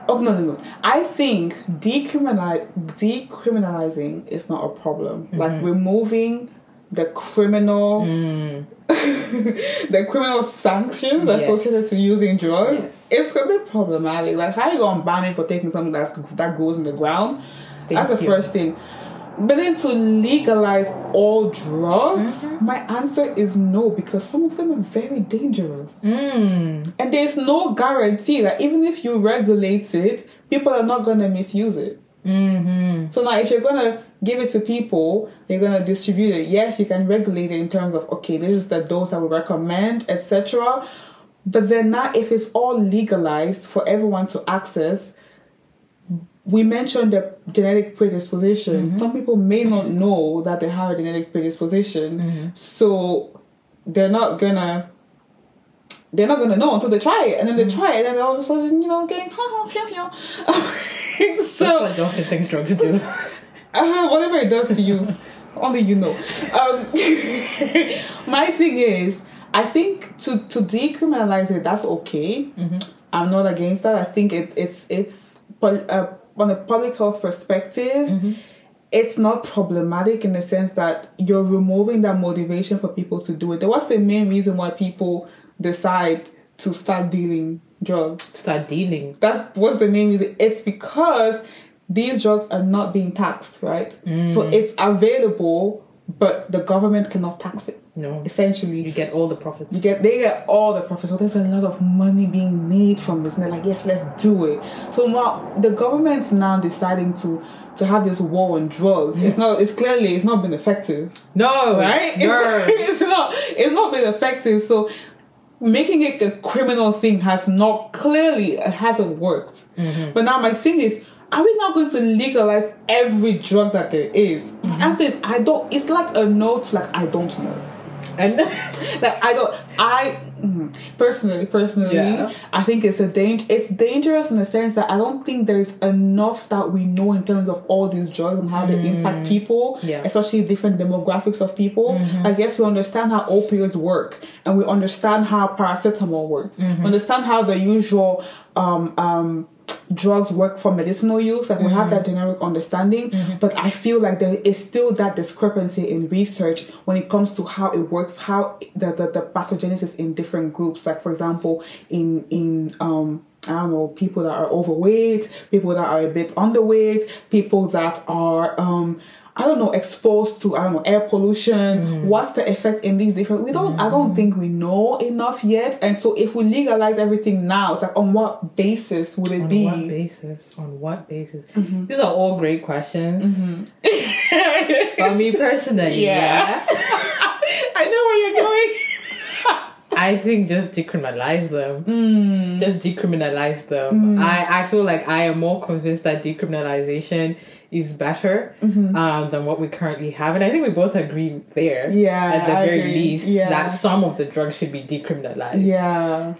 Oh no no no! I think decriminalize decriminalizing is not a problem. Like removing the criminal Mm. [laughs] the criminal sanctions Yes. associated to using drugs, Yes. it's gonna be problematic. Like how you gonna ban it for taking something that's that goes in the ground? that's the you. first thing. But then to legalize all drugs, Mm-hmm. my answer is no because some of them are very dangerous. Mm. And there's no guarantee that even if you regulate it, people are not gonna misuse it. Mm-hmm. So now, if you're gonna give it to people, you're gonna distribute it. Yes, you can regulate it in terms of okay, this is the dose I would recommend, etc. But then now, if it's all legalized for everyone to access, we mentioned the genetic predisposition. Some people may not know that they have a genetic predisposition, so they're not gonna. They're not gonna know until they try it, and then they try it, and then all of a sudden, you know, getting ha ha pew pew. [laughs] That's so what Johnson thinks drugs do. [laughs] uh, whatever it does to you, [laughs] only you know. Um, my thing is, I think to to decriminalize it, that's okay. I'm not against that. I think it it's it's uh, on a public health perspective. Mm-hmm. It's not problematic in the sense that you're removing that motivation for people to do it. What's the main reason why people decide to start dealing drugs? Start dealing. that's what's the main reason. It's because these drugs are not being taxed, right? So mm. it's available, but the government cannot tax it. No. Essentially, You get all the profits. you get they get all the profits. So there's a lot of money being made from this, and they're like, yes, let's do it. So now the government's now deciding to to have this war on drugs. It's not. It's clearly it's not been effective No. right? [laughs] No. It's, it's not. It's not been effective. So making it a criminal thing has not clearly it hasn't worked. Mm-hmm. But now my thing is. Are we now going to legalize every drug that there is? My answer is I don't. It's like a no to like I don't know. and [laughs] Like I don't. I mm, personally, personally, Yeah. I think it's a danger. It's dangerous in the sense that I don't think there's enough that we know in terms of all these drugs and how they impact people, Yeah. especially different demographics of people. I guess we understand how opioids work, and we understand how paracetamol works. We understand how the usual um um drugs work for medicinal use like we have that generic understanding but i feel like there is still that discrepancy in research when it comes to how it works how the, the, the pathogenesis in different groups like for example in in um I don't know, people that are overweight, people that are a bit underweight, people that are um I don't know, exposed to I don't know air pollution. Mm. What's the effect in these different? We don't. I don't mm. think we know enough yet. And so, if we legalize everything now, it's like on what basis would it on be? On what basis? On what basis? Mm-hmm. These are all great questions. Mm-hmm. but me personally, [laughs] Yeah. yeah. [laughs] I know where you're going. [laughs] I think just decriminalize them. Mm. Just decriminalize them. I, I feel like I am more convinced that decriminalization is better um, than what we currently have. And I think we both agree there. Yeah, At the I very agree. least, Yeah. that some of the drugs should be decriminalized. Yeah.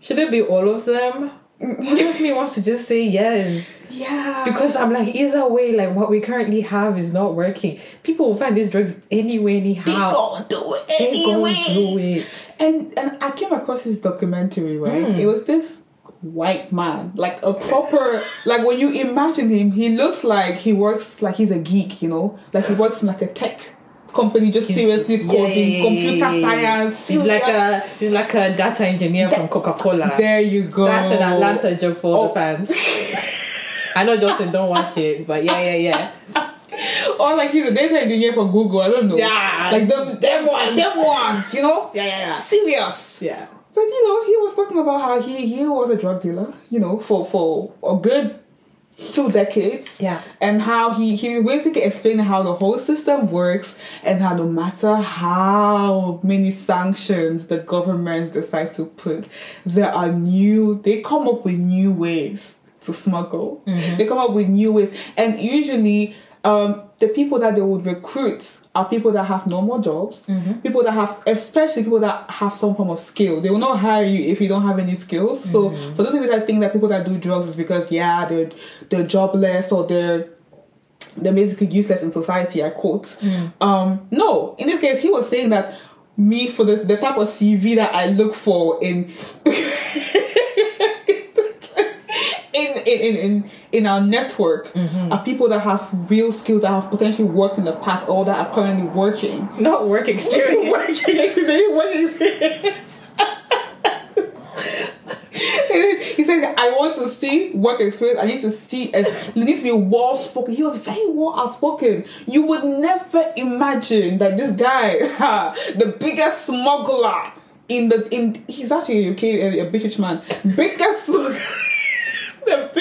Should it be all of them? Part of me wants to just say yes. Yeah. Because I'm like, either way, like what we currently have is not working. People will find these drugs anyway, anyhow. they gonna do it anyway. And and I came across this documentary, right? Hmm. It was this white man, like a proper like when you imagine him, he looks like he works like he's a geek, you know? Like he works in like a tech company just seriously Yeah, coding yeah, computer yeah, science. He's like a he's like a data engineer from Coca Cola. There you go. That's an Atlanta joke for all Oh. the fans. [laughs] I know Justin don't watch it, but yeah, yeah, yeah. [laughs] Or like he's a data engineer for Google. I don't know. Yeah, like them, them ones, them ones. You know. Yeah, yeah, yeah. Serious. Yeah. But you know, he was talking about how he he was a drug dealer. You know, for for a good two decades. Yeah. And how he he basically explained how the whole system works and how no matter how many sanctions the governments decide to put, there are new. They come up with new ways to smuggle. They come up with new ways, and usually. Um, the people that they would recruit are people that have normal jobs, mm-hmm. people that have, especially people that have some form of skill. They will not hire you if you don't have any skills. So, mm-hmm. for those of you that think that people that do drugs is because yeah they're they're jobless or they're they're basically useless in society. I quote. Mm. Um, no, in this case, he was saying that me for the the type of CV that I look for in. [laughs] In, in, in, our network mm-hmm. are people that have real skills that have potentially worked in the past or that are currently working. [laughs] Not [laughs] work experience. working experience. Working experience. he said, I want to see work experience. I need to see, uh, as it needs to be well spoken. He was very well outspoken. You would never imagine that this guy, [laughs] the biggest smuggler in the, in, he's actually a UK, a, a British man, biggest smuggler.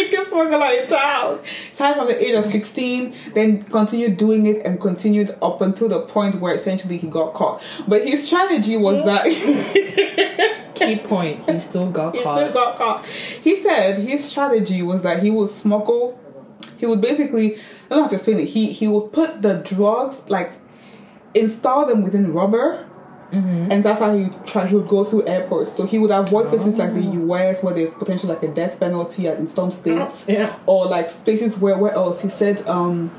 Biggest smuggler in town. Started from the age of 16, then continued doing it and continued up until the point where essentially he got caught. But his strategy was that [laughs] Key point, he still got he caught. still got caught. He said his strategy was that he would smuggle, he would basically, I don't how to explain it, he, he would put the drugs, like, install them within rubber. Mm-hmm. And that's how he try. He would go through airports, so he would avoid places like the Oh. U.S. where there's potentially like a death penalty in some states, Yeah. or like places where where else? He said um,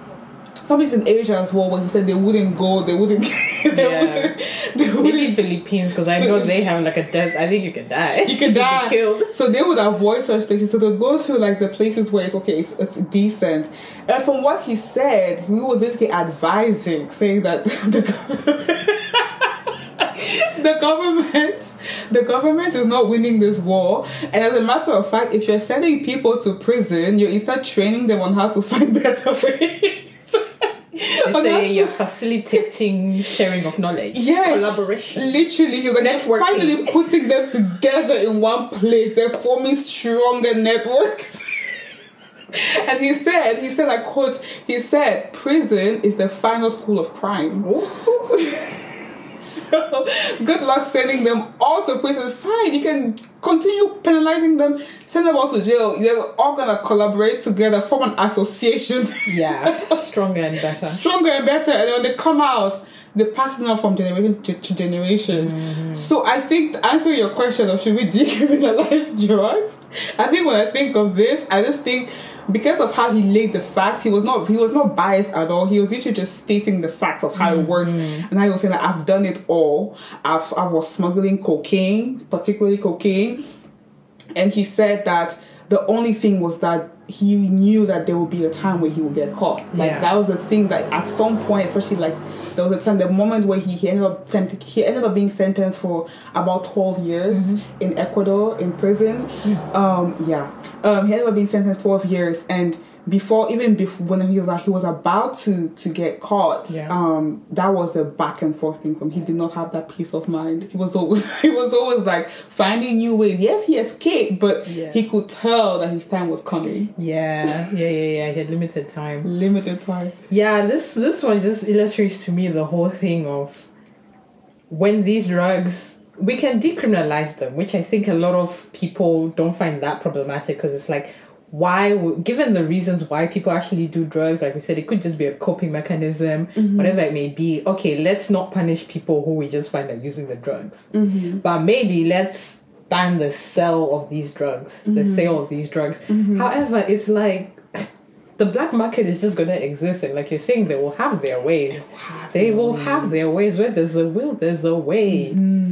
some places in Asia as well. Where he said they wouldn't go, they wouldn't, [laughs] they Yeah. wouldn't, Maybe Philippines, because I know they have like a death. I think you can die. you can [laughs] die. killed. So they would avoid such places. So they'd go through like the places where it's okay, it's, it's decent. And from what he said, he was basically advising, saying that [laughs] the the government [laughs] the government is not winning this war and as a matter of fact if you're sending people to prison you're instead training them on how to find [laughs] better ways They say you're facilitating sharing of knowledge. Yes. Collaboration. Literally, he was like, they're Networking. finally putting them together in one place. They're forming stronger networks. [laughs] and he said, he said, I quote, he said, prison is the final school of crime. [laughs] So good luck sending them all to prison. Fine, you can continue penalizing them, send them all to jail. They're all gonna collaborate together, form an association. Yeah. [laughs] Stronger and better. stronger and better. And when they come out, they're passing on from generation to, generation. Mm-hmm. So I think to answer your question of should we [laughs] decriminalize drugs, I think when I think of this, I just think because of how he laid the facts, he was not he was not biased at all. He was literally just stating the facts of how it works. Mm-hmm. And I was saying that I've done it all. I've I was smuggling cocaine, particularly cocaine. And he said that the only thing was that he knew that there would be a time where he would get caught. Like Yeah. that was the thing that at some point, especially like there was a time, the moment where he, he ended up sent, he ended up being sentenced for about twelve years in Ecuador in prison. Um, yeah, um, he ended up being sentenced twelve years, and before even before when he was like he was about to to get caught, Yeah. um, that was a back and forth thing from him. He did not have that peace of mind. He was always [laughs] he was always like finding new ways. Yes, he escaped, but Yeah. he could tell that his time was coming. Yeah, yeah, yeah, yeah. He had limited time. Limited time. Yeah, this this one just illustrates to me the whole thing of when these drugs we can decriminalize them, which I think a lot of people don't find that problematic because it's like why given the reasons why people actually do drugs like we said it could just be a coping mechanism mm-hmm. whatever it may be. Okay let's not punish people who we just find are using the drugs. Mm-hmm. But maybe let's ban the sale of these drugs the mm-hmm. sale of these drugs. However it's like the black market is just gonna exist and like you're saying they will have their ways they will have their ways where there's a will there's a way mm-hmm.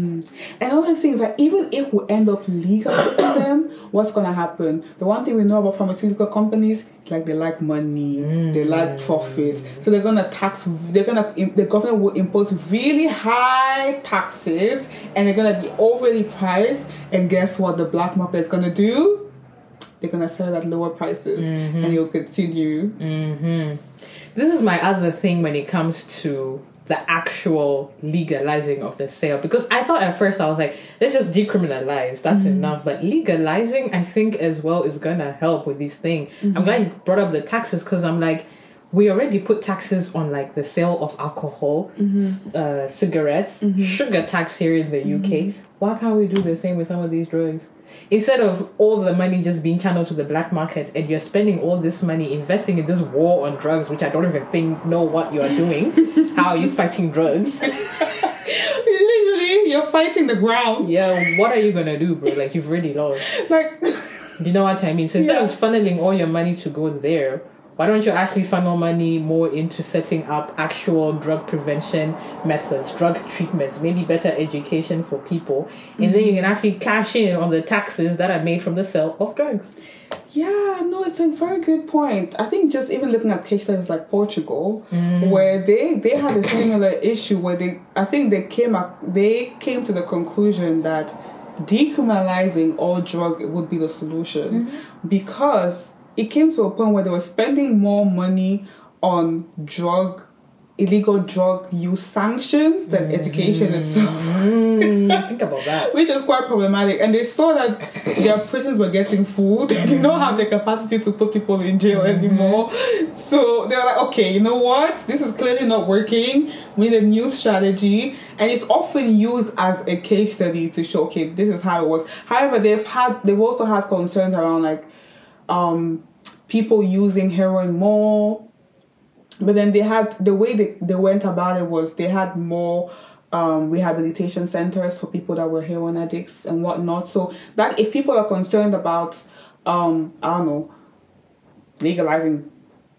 And other things that even if we end up legalizing [coughs] them, what's gonna happen? The one thing we know about pharmaceutical companies, like they like money, they like mm. profit, so they're gonna tax. They're gonna the government will impose really high taxes, and they're gonna be overly priced. And guess what? The black market is gonna do? They're gonna sell it at lower prices, mm-hmm. and you'll continue. Mm-hmm. This is my other thing when it comes to the actual legalizing of the sale because I thought at first I was like, let's just decriminalize, that's mm-hmm. enough. But legalizing, I think as well is gonna help with these things. I'm glad you brought up the taxes because I'm like, we already put taxes on like the sale of alcohol, s- uh, cigarettes, sugar tax here in the UK. Why can't we do the same with some of these drugs? Instead of all the money just being channeled to the black market and you're spending all this money investing in this war on drugs, which I don't even think know what you're doing. [laughs] How are you fighting drugs? [laughs] Literally, you're fighting the ground. Yeah, what are you gonna do, bro? Like you've already lost. [laughs] Like, You know what I mean? So instead Yeah. of funneling all your money to go there, why don't you actually funnel money more into setting up actual drug prevention methods, drug treatments, maybe better education for people, and then you can actually cash in on the taxes that are made from the sale of drugs. Yeah, no, it's a very good point. I think just even looking at case studies like Portugal, mm. where they they had a similar issue where they I think they came up they came to the conclusion that decriminalizing all drug would be the solution mm-hmm. because it came to a point where they were spending more money on drug illegal drug use sanctions than education itself. Mm, think about that. [laughs] which is quite problematic. And they saw that their prisons were getting full. [laughs] They did not have the capacity to put people in jail anymore. So they were like, okay, you know what? This is clearly not working. We need a new strategy. And it's often used as a case study to show, okay, this is how it works. However, they've had, they've also had concerns around like, um, people using heroin more but then they had the way they, they went about it was they had more um, rehabilitation centers for people that were heroin addicts and whatnot. So that if people are concerned about um, I don't know legalizing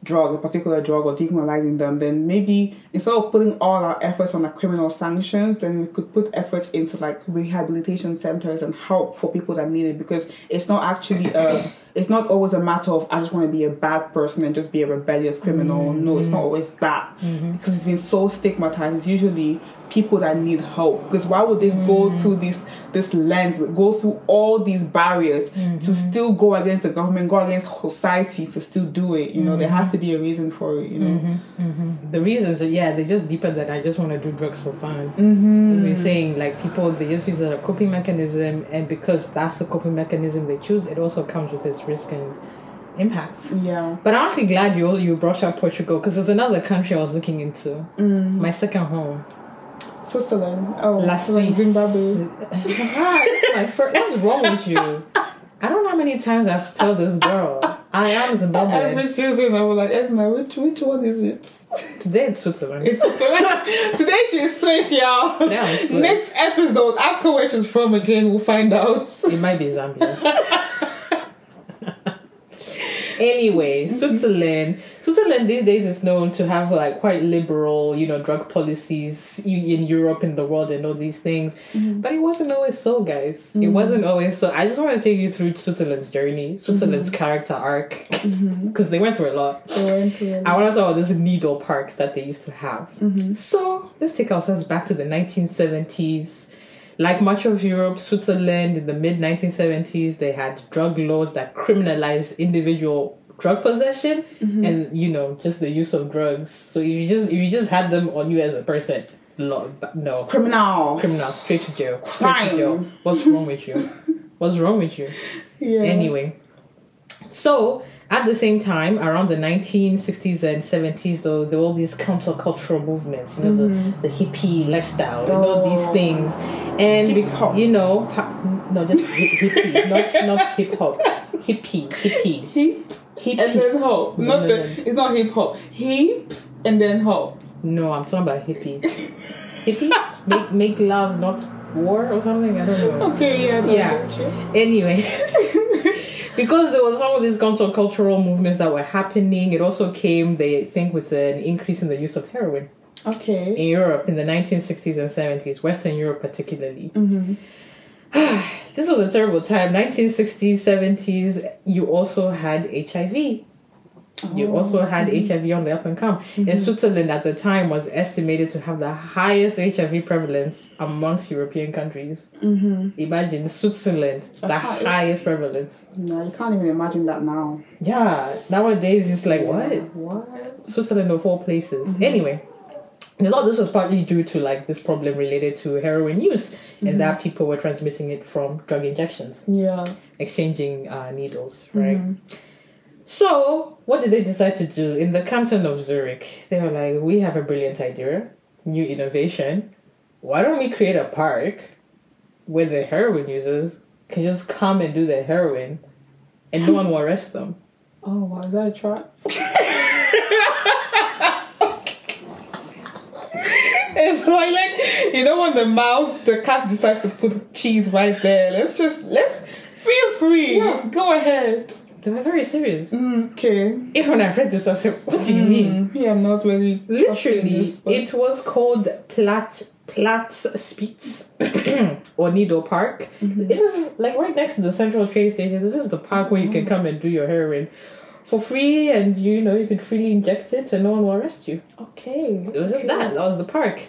drug, a particular drug, or decriminalizing them, then maybe instead of putting all our efforts on like criminal sanctions, then we could put efforts into like rehabilitation centers and help for people that need it because it's not actually a [coughs] it's not always a matter of I just want to be a bad person and just be a rebellious criminal. No, it's not mm-hmm. always that mm-hmm. because it's been so stigmatized. It's usually people that need help because why would they go mm. through this this lens, go through all these barriers to mm-hmm. still go against the government, go against society to still do it? You know, there has to mm-hmm. be a reason for it. You know. Mm-hmm. The reasons, are, yeah, they're just deeper than I just want to do drugs for fun. Mm-hmm. We've been saying like people they just use it as a coping mechanism, and because that's the coping mechanism they choose, it also comes with its risk and impacts. Yeah. But I'm actually glad you you brought up Portugal because there's another country I was looking into. Mm. My second home, Switzerland. Oh, La Suisse. Zimbabwe. [laughs] Ah, my first. What's wrong with you? I don't know how many times I have to tell this girl I am Zimbabwean. Every season, I was like, Edna, which which one is it? Today it's Switzerland. It's [laughs] today she's Swiss, y'all. Swiss. Next episode, ask her where she's from again. We'll find out. It might be Zambia. [laughs] anyway, [laughs] Switzerland. Switzerland these days is known to have like quite liberal, you know, drug policies in Europe, in the world, and all these things. Mm-hmm. But it wasn't always so, guys. It mm-hmm. wasn't always so. I just want to take you through Switzerland's journey, Switzerland's mm-hmm. character arc, [laughs] because they went through a lot. They went through I want to talk about this needle park that they used to have. So let's take ourselves back to the 1970s. Like much of Europe, Switzerland in the mid 1970s, they had drug laws that criminalized individual drug possession mm-hmm. and you know just the use of drugs. So if you just if you just had them on you as a person, lo- no criminal. criminal straight to jail. Straight Crime. to jail. What's wrong with you? [laughs] What's wrong with you? Yeah. Anyway, so at the same time, around the 1960s and 70s, though, there were all these countercultural movements, you know, the, mm-hmm. the hippie lifestyle, and all these Oh. things. And, Hip-hop. you know, pa- no, just hi- [laughs] hippie, not, not hip hop. Hippie, hippie, Hip and then hop. No, Not no, the. no. It's not hip hop. Hip and then hop. no, I'm talking about hippies. [laughs] hippies? Make, make love, not war or something? I don't know. Okay, yeah. Yeah. Anyway, [laughs] because there was some of these countercultural movements that were happening, it also came, they think, with an increase in the use of heroin. Okay. in Europe in the 1960s and 70s, Western Europe particularly. Mm-hmm. [sighs] this was a terrible time. 1960s, 70s, you also had HIV. You Oh, also had HIV on the up and come. In Switzerland at the time was estimated to have the highest HIV prevalence amongst European countries. Mm-hmm. Imagine Switzerland, the highest. highest prevalence. No, you can't even imagine that now. Yeah, nowadays it's like Yeah. what? What? Switzerland of all places. Anyway, and a lot of this was partly due to like this problem related to heroin use, and that people were transmitting it from drug injections, Yeah. exchanging uh, needles, right? So, what did they decide to do in the canton of Zurich? They were like, "We have a brilliant idea, new innovation. Why don't we create a park where the heroin users can just come and do their heroin, and no one will arrest them?" [laughs] Oh, wow, is that a trap? [laughs] it's like, like you know when the mouse, the cat decides to put cheese right there. Let's just let's feel free. Yeah. Go ahead. They were very serious. Okay. Even when I read this, I said, "What do you mean?" Mm, yeah, I'm not really Literally, this, but- it was called Plat Platz Spitz [clears throat] or Needle Park. Mm-hmm. It was like right next to the central train station. This is the park where you Mm-hmm. can come and do your heroin for free, and you know you could freely inject it, and no one will arrest you. okay. It was just that. That was the park.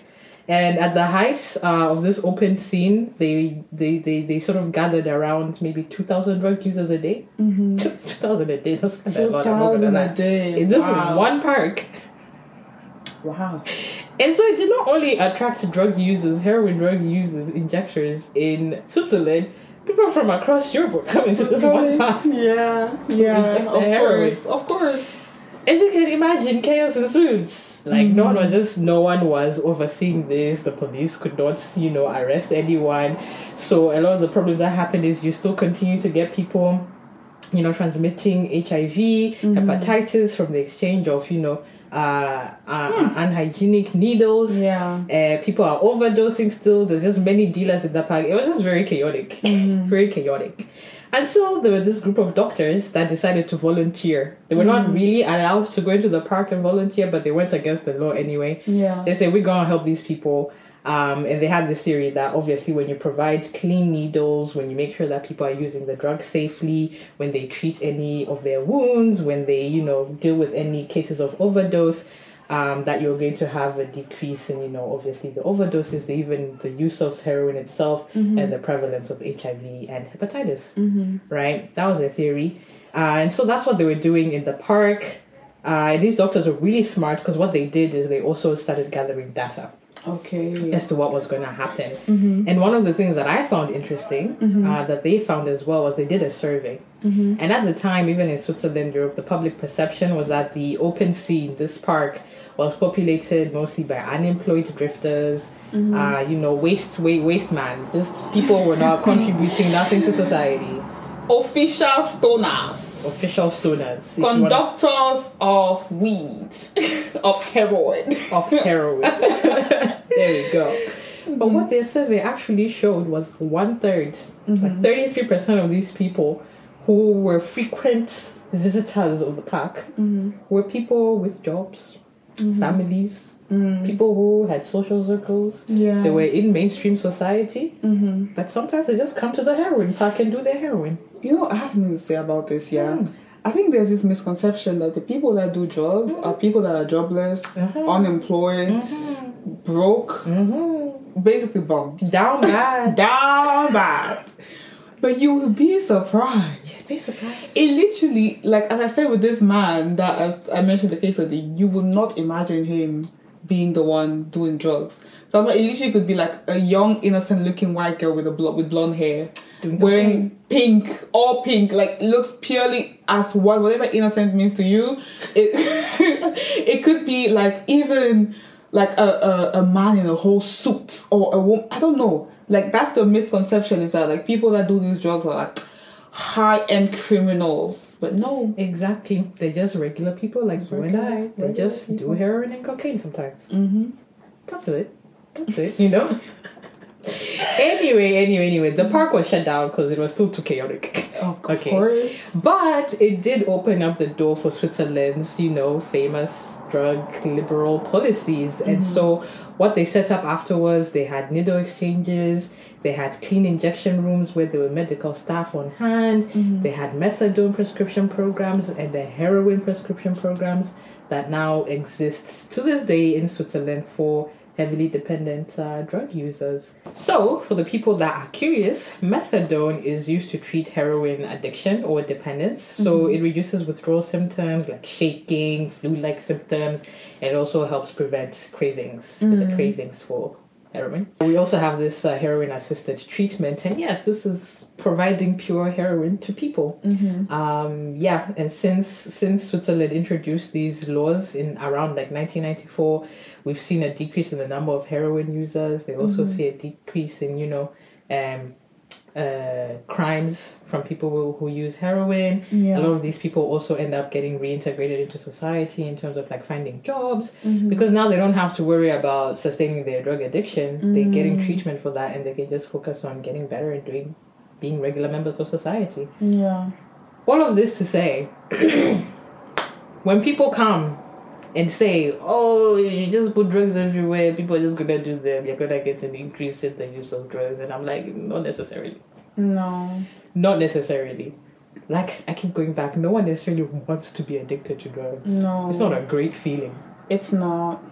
And at the height uh, of this open scene, they, they, they, they sort of gathered around maybe 2,000 drug users a day. Mm-hmm. 2,000 a day, that's kind of a lot. I'm not gonna thousand lie. a day. In this wow. one park. Wow. And so it did not only attract drug users, heroin drug users, injectors in Switzerland, people from across Europe were coming to this one park. Yeah, [laughs] yeah, of course, of course. As you can imagine, chaos ensues. Like no one Mm-hmm. was just no one was overseeing this. The police could not, you know, arrest anyone. So a lot of the problems that happened is you still continue to get people, you know, transmitting HIV, Mm-hmm. hepatitis from the exchange of, you know, uh, uh unhygienic needles. Yeah. Uh, people are overdosing still. There's just many dealers in the park. It was just very chaotic. [laughs] Very chaotic. Until there were this group of doctors that decided to volunteer. They were not really allowed to go into the park and volunteer, but they went against the law anyway. Yeah. They said, We're going to help these people. Um, and they had this theory that obviously, when you provide clean needles, when you make sure that people are using the drug safely, when they treat any of their wounds, when they, you know, deal with any cases of overdose, um, that you're going to have a decrease in, you know, obviously the overdoses, the, even the use of heroin itself, and the prevalence of HIV and hepatitis. Right? That was their theory. Uh, and so that's what they were doing in the park. Uh, these doctors were really smart because what they did is they also started gathering data Okay. as to what was going to happen. And one of the things that I found interesting uh, that they found as well was they did a survey. And at the time, even in Switzerland, Europe, the public perception was that the open scene, this park, was populated mostly by unemployed drifters, uh, you know, waste, waste, waste man. Just people were not [laughs] contributing nothing to society. Official stoners. Official stoners. if you wanna- Conductors of weed, [laughs] of heroin. of heroin. [laughs] there we go. But what mm-hmm. their survey actually showed was one third, like mm-hmm. thirty three percent of these people who were frequent visitors of the park mm-hmm. were people with jobs, Mm-hmm. families, mm. people who had social circles. Yeah. They were in mainstream society, mm-hmm. but sometimes they just come to the heroin park and do their heroin. You know, I have something to say about this, yeah. Hmm. I think there's this misconception that the people that do drugs mm-hmm. are people that are jobless, Uh-huh. unemployed, broke, basically bums. Down bad. [laughs] Down bad. But you will be surprised. Be surprised. It literally, like as I said with this man that I, I mentioned the case of the, you would not imagine him being the one doing drugs. So I'm like, it literally could be like a young, innocent-looking white girl with a blo- with blonde hair, wearing pink, all pink, like looks purely as what whatever innocent means to you. It [laughs] it could be like even like a, a a man in a whole suit or a woman. I don't know. Like that's the misconception is that like people that do these drugs are like high end criminals, but no. Exactly. They're just regular people like you and I. They regular just do heroin and cocaine sometimes. Mm-hmm. That's it. That's it, you know? [laughs] anyway, anyway, anyway, the park was shut down because it was still too chaotic. Oh, of [laughs] Okay. course. But it did open up the door for Switzerland's, you know, famous drug liberal policies. And so what they set up afterwards, they had needle exchanges, they had clean injection rooms where there were medical staff on hand, mm-hmm. they had methadone prescription programs and the heroin prescription programs that now exists to this day in Switzerland for heavily dependent uh, drug users. So, for the people that are curious, methadone is used to treat heroin addiction or dependence. So, it reduces withdrawal symptoms like shaking, flu like symptoms, and also helps prevent cravings, with the cravings for heroin. We also have this uh, heroin assisted treatment, and yes, this is providing pure heroin to people. Um, yeah, and since since Switzerland introduced these laws in around like 1994, we've seen a decrease in the number of heroin users. They also see a decrease in you know um, uh, crimes from people who, who use heroin. Yeah. A lot of these people also end up getting reintegrated into society in terms of like finding jobs because now they don't have to worry about sustaining their drug addiction. They're getting treatment for that and they can just focus on getting better and doing being regular members of society. Yeah. All of this to say, [coughs] when people come and say, "Oh, you just put drugs everywhere," people are just gonna do them. You're gonna get an increase in the use of drugs, and I'm like, not necessarily. No. Not necessarily. Like I keep going back. No one necessarily wants to be addicted to drugs. No. It's not a great feeling. It's not.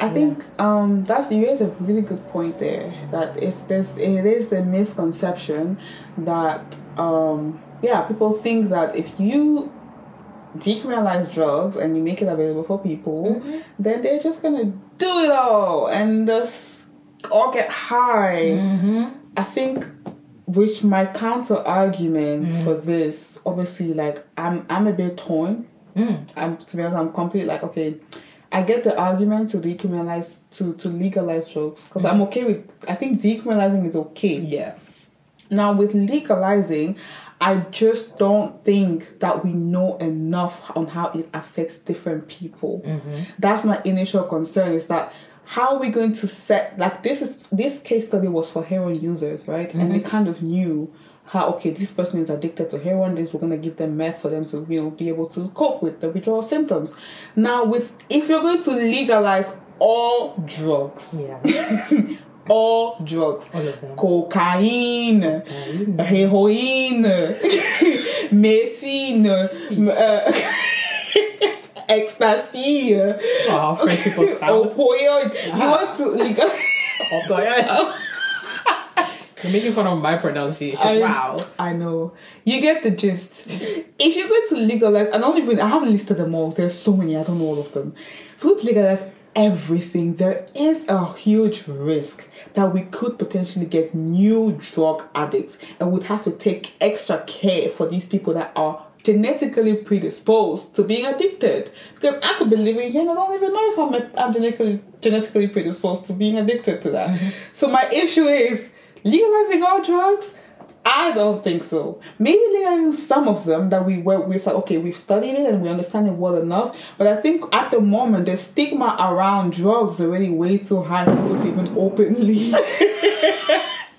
I think um, that's you raise a really good point there. That it's this it is a misconception that um, yeah people think that if you decriminalize drugs and you make it available for people, mm-hmm. then they're just gonna do it all and just all get high. Mm-hmm. I think which my counter argument mm. for this, obviously, like I'm I'm a bit torn. Mm. I'm to be honest, I'm completely like okay. I get the argument to decriminalize to to legalize drugs because I'm mm. okay with. I think decriminalizing is okay. Yeah. Now with legalizing, I just don't think that we know enough on how it affects different people. Mm-hmm. That's my initial concern. Is that how are we going to set like this is this case study was for heroin users, right? And they mm-hmm. kind of knew how okay this person is addicted to heroin. This we're gonna give them meth for them to you know be able to cope with the withdrawal symptoms. Now with if you're going to legalize all drugs, Yeah. [laughs] all drugs, All cocaine, heroin, [laughs] morphine, uh, [laughs] ecstasy, Oh, French people [laughs] opioid. You want to legalize? You're making fun of my pronunciation. I- wow. I know. You get the gist. If you're going to legalize, and I don't even, I haven't listed them all. There's so many, I don't know all of them. If we legalize everything, there is a huge risk that we could potentially get new drug addicts and would have to take extra care for these people that are genetically predisposed to being addicted. Because I could be living here and I don't even know if I'm, I'm genetically, genetically predisposed to being addicted to that. Mm-hmm. So my issue is legalizing all drugs I don't think so. Maybe legalizing some of them that we were we said okay we've studied it and we understand it well enough. But I think at the moment the stigma around drugs is already way too high for people to even openly. [laughs]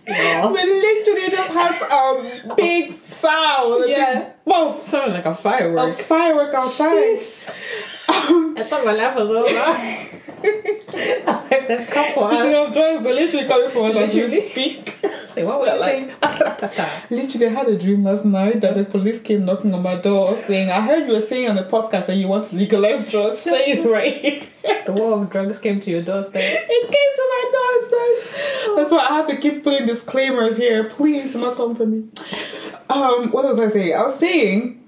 Yeah. we literally just had a big sound. Yeah. boom, Sounded like a firework. a firework. firework outside. I um, thought my life was over. [laughs] like couple Speaking of drugs, they're literally coming from us as we Literally. speak. [laughs] Say, what were you Like- saying? [laughs] Literally, I had a dream last night that the police came knocking on my door saying, I heard you were saying on the podcast that you want to legalize drugs. Say it right. the war of drugs came to your doorstep. it came to my doorstep. That's why I have to keep putting disclaimers here. Please do not come for me. Um, what was I saying? I was saying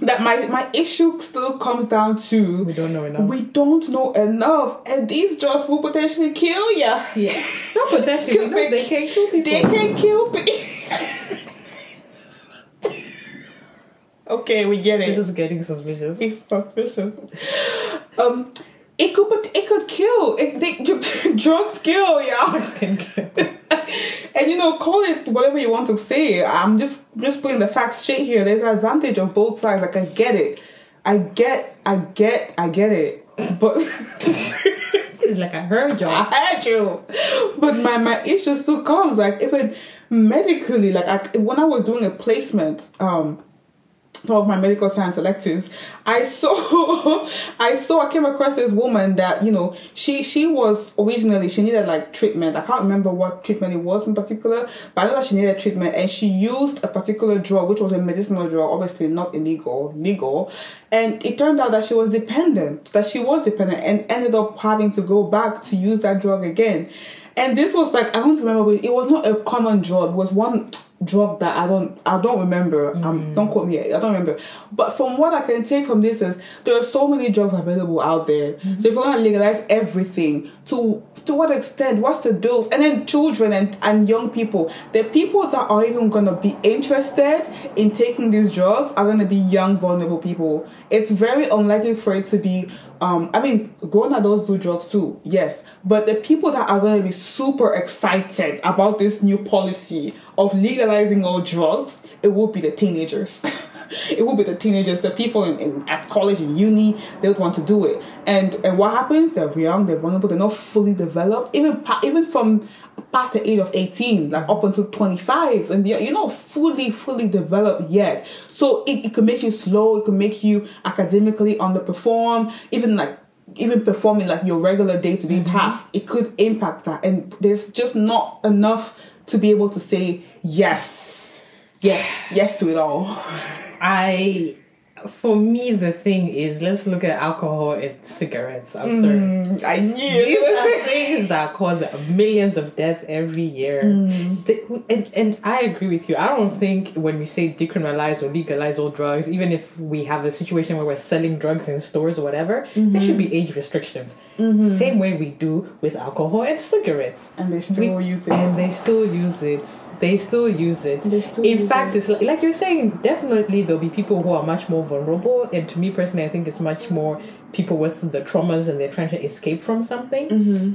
that my, my issue still comes down to We don't know enough. we don't know enough, and these drugs will potentially kill you. yeah. Not [laughs] potentially. Know they can kill people. They can kill people. [laughs] okay, we get it. This is getting suspicious. It's suspicious. Um, it could, but it could kill. It, they, [laughs] drugs kill, yeah. Drugs can kill. And you know, call it whatever you want to say. I'm just just putting the facts straight here. There's an advantage of both sides. Like I get it. I get. I get. I get it. But It's [laughs] like I heard y'all. I heard you. But my, my issue still comes. Like, even medically, like, I, when I was doing a placement, um, of my medical science electives, I saw, [laughs] I saw, I came across this woman that you know she she was originally she needed like treatment. I can't remember what treatment it was in particular, but I know that she needed treatment, and she used a particular drug, which was a medicinal drug, obviously not illegal, legal, and it turned out that she was dependent, that she was dependent, and ended up having to go back to use that drug again. And this was like I don't remember, it was not a common drug. It was one drug that I don't I don't remember. Um, don't quote me. I don't remember. But from what I can take from this is there are so many drugs available out there. So if we're gonna legalize everything, to to what extent? What's the dose? And then children and, and young people. The people that are even gonna be interested in taking these drugs are gonna be young, vulnerable people. It's very unlikely for it to be um, I mean, grown adults do drugs too, yes. But the people that are going to be super excited about this new policy of legalizing all drugs, it will be the teenagers. [laughs] it will be the teenagers, the people in, in at college and uni, they would want to do it. And and what happens? They're young, they're vulnerable, they're not fully developed. Even even from past the age of 18 like up until 25 and you're not fully fully developed yet. So it, it could make you slow it could make you academically underperform even like even performing like your regular day-to-day mm-hmm. tasks it could impact that. And there's just not enough to be able to say yes yes yes to it all. I, for me, the thing is, let's look at alcohol and cigarettes. I'm sorry. Mm, i knew These are things that cause millions of deaths every year. Mm. The- and, and I agree with you. I don't think when we say decriminalize or legalize all drugs, even if we have a situation where we're selling drugs in stores or whatever, there should mm-hmm. be age restrictions. Mm-hmm. Same way we do with alcohol and cigarettes. and they still We- use it And they still use it. They still use it. They still In use fact, it's like, like you're saying, definitely there'll be people who are much more vulnerable. And to me personally, I think it's much more people with the traumas and they're trying to escape from something. Mm-hmm.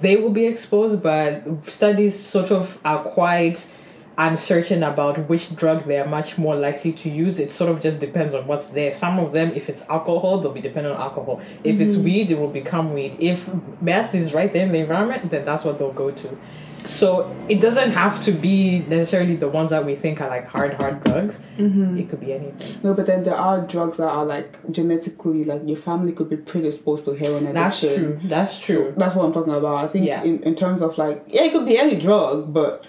They will be exposed, but studies sort of are quite uncertain about which drug they are much more likely to use. It sort of just depends on what's there. Some of them, if it's alcohol, they'll be dependent on alcohol. If it's Mm-hmm. weed, it will become weed. If meth is right there in the environment, then that's what they'll go to. So it doesn't have to be necessarily the ones that we think are like hard, hard drugs. Mm-hmm. It could be anything. No, but then there are drugs that are like genetically, like your family could be predisposed to heroin addiction. That's true. That's So true. that's what I'm talking about. I think Yeah. in, in terms of like, yeah, it could be any drug, but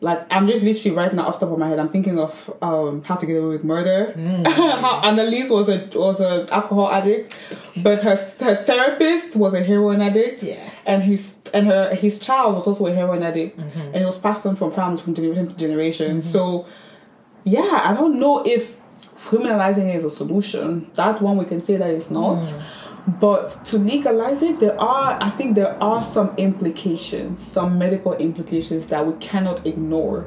like I'm just literally right now off the top of my head, I'm thinking of um How to Get Away with Murder. Mm. [laughs] How Annalise was a was an alcohol addict, but her her therapist was a heroin addict. Yeah. and his and her his child was also a heroin addict, Mm-hmm. and it was passed on from family from generation to generation. So yeah, I don't know if criminalizing is a solution. That one we can say that it's not. But to legalize it, there are I think there are some implications, some medical implications that we cannot ignore.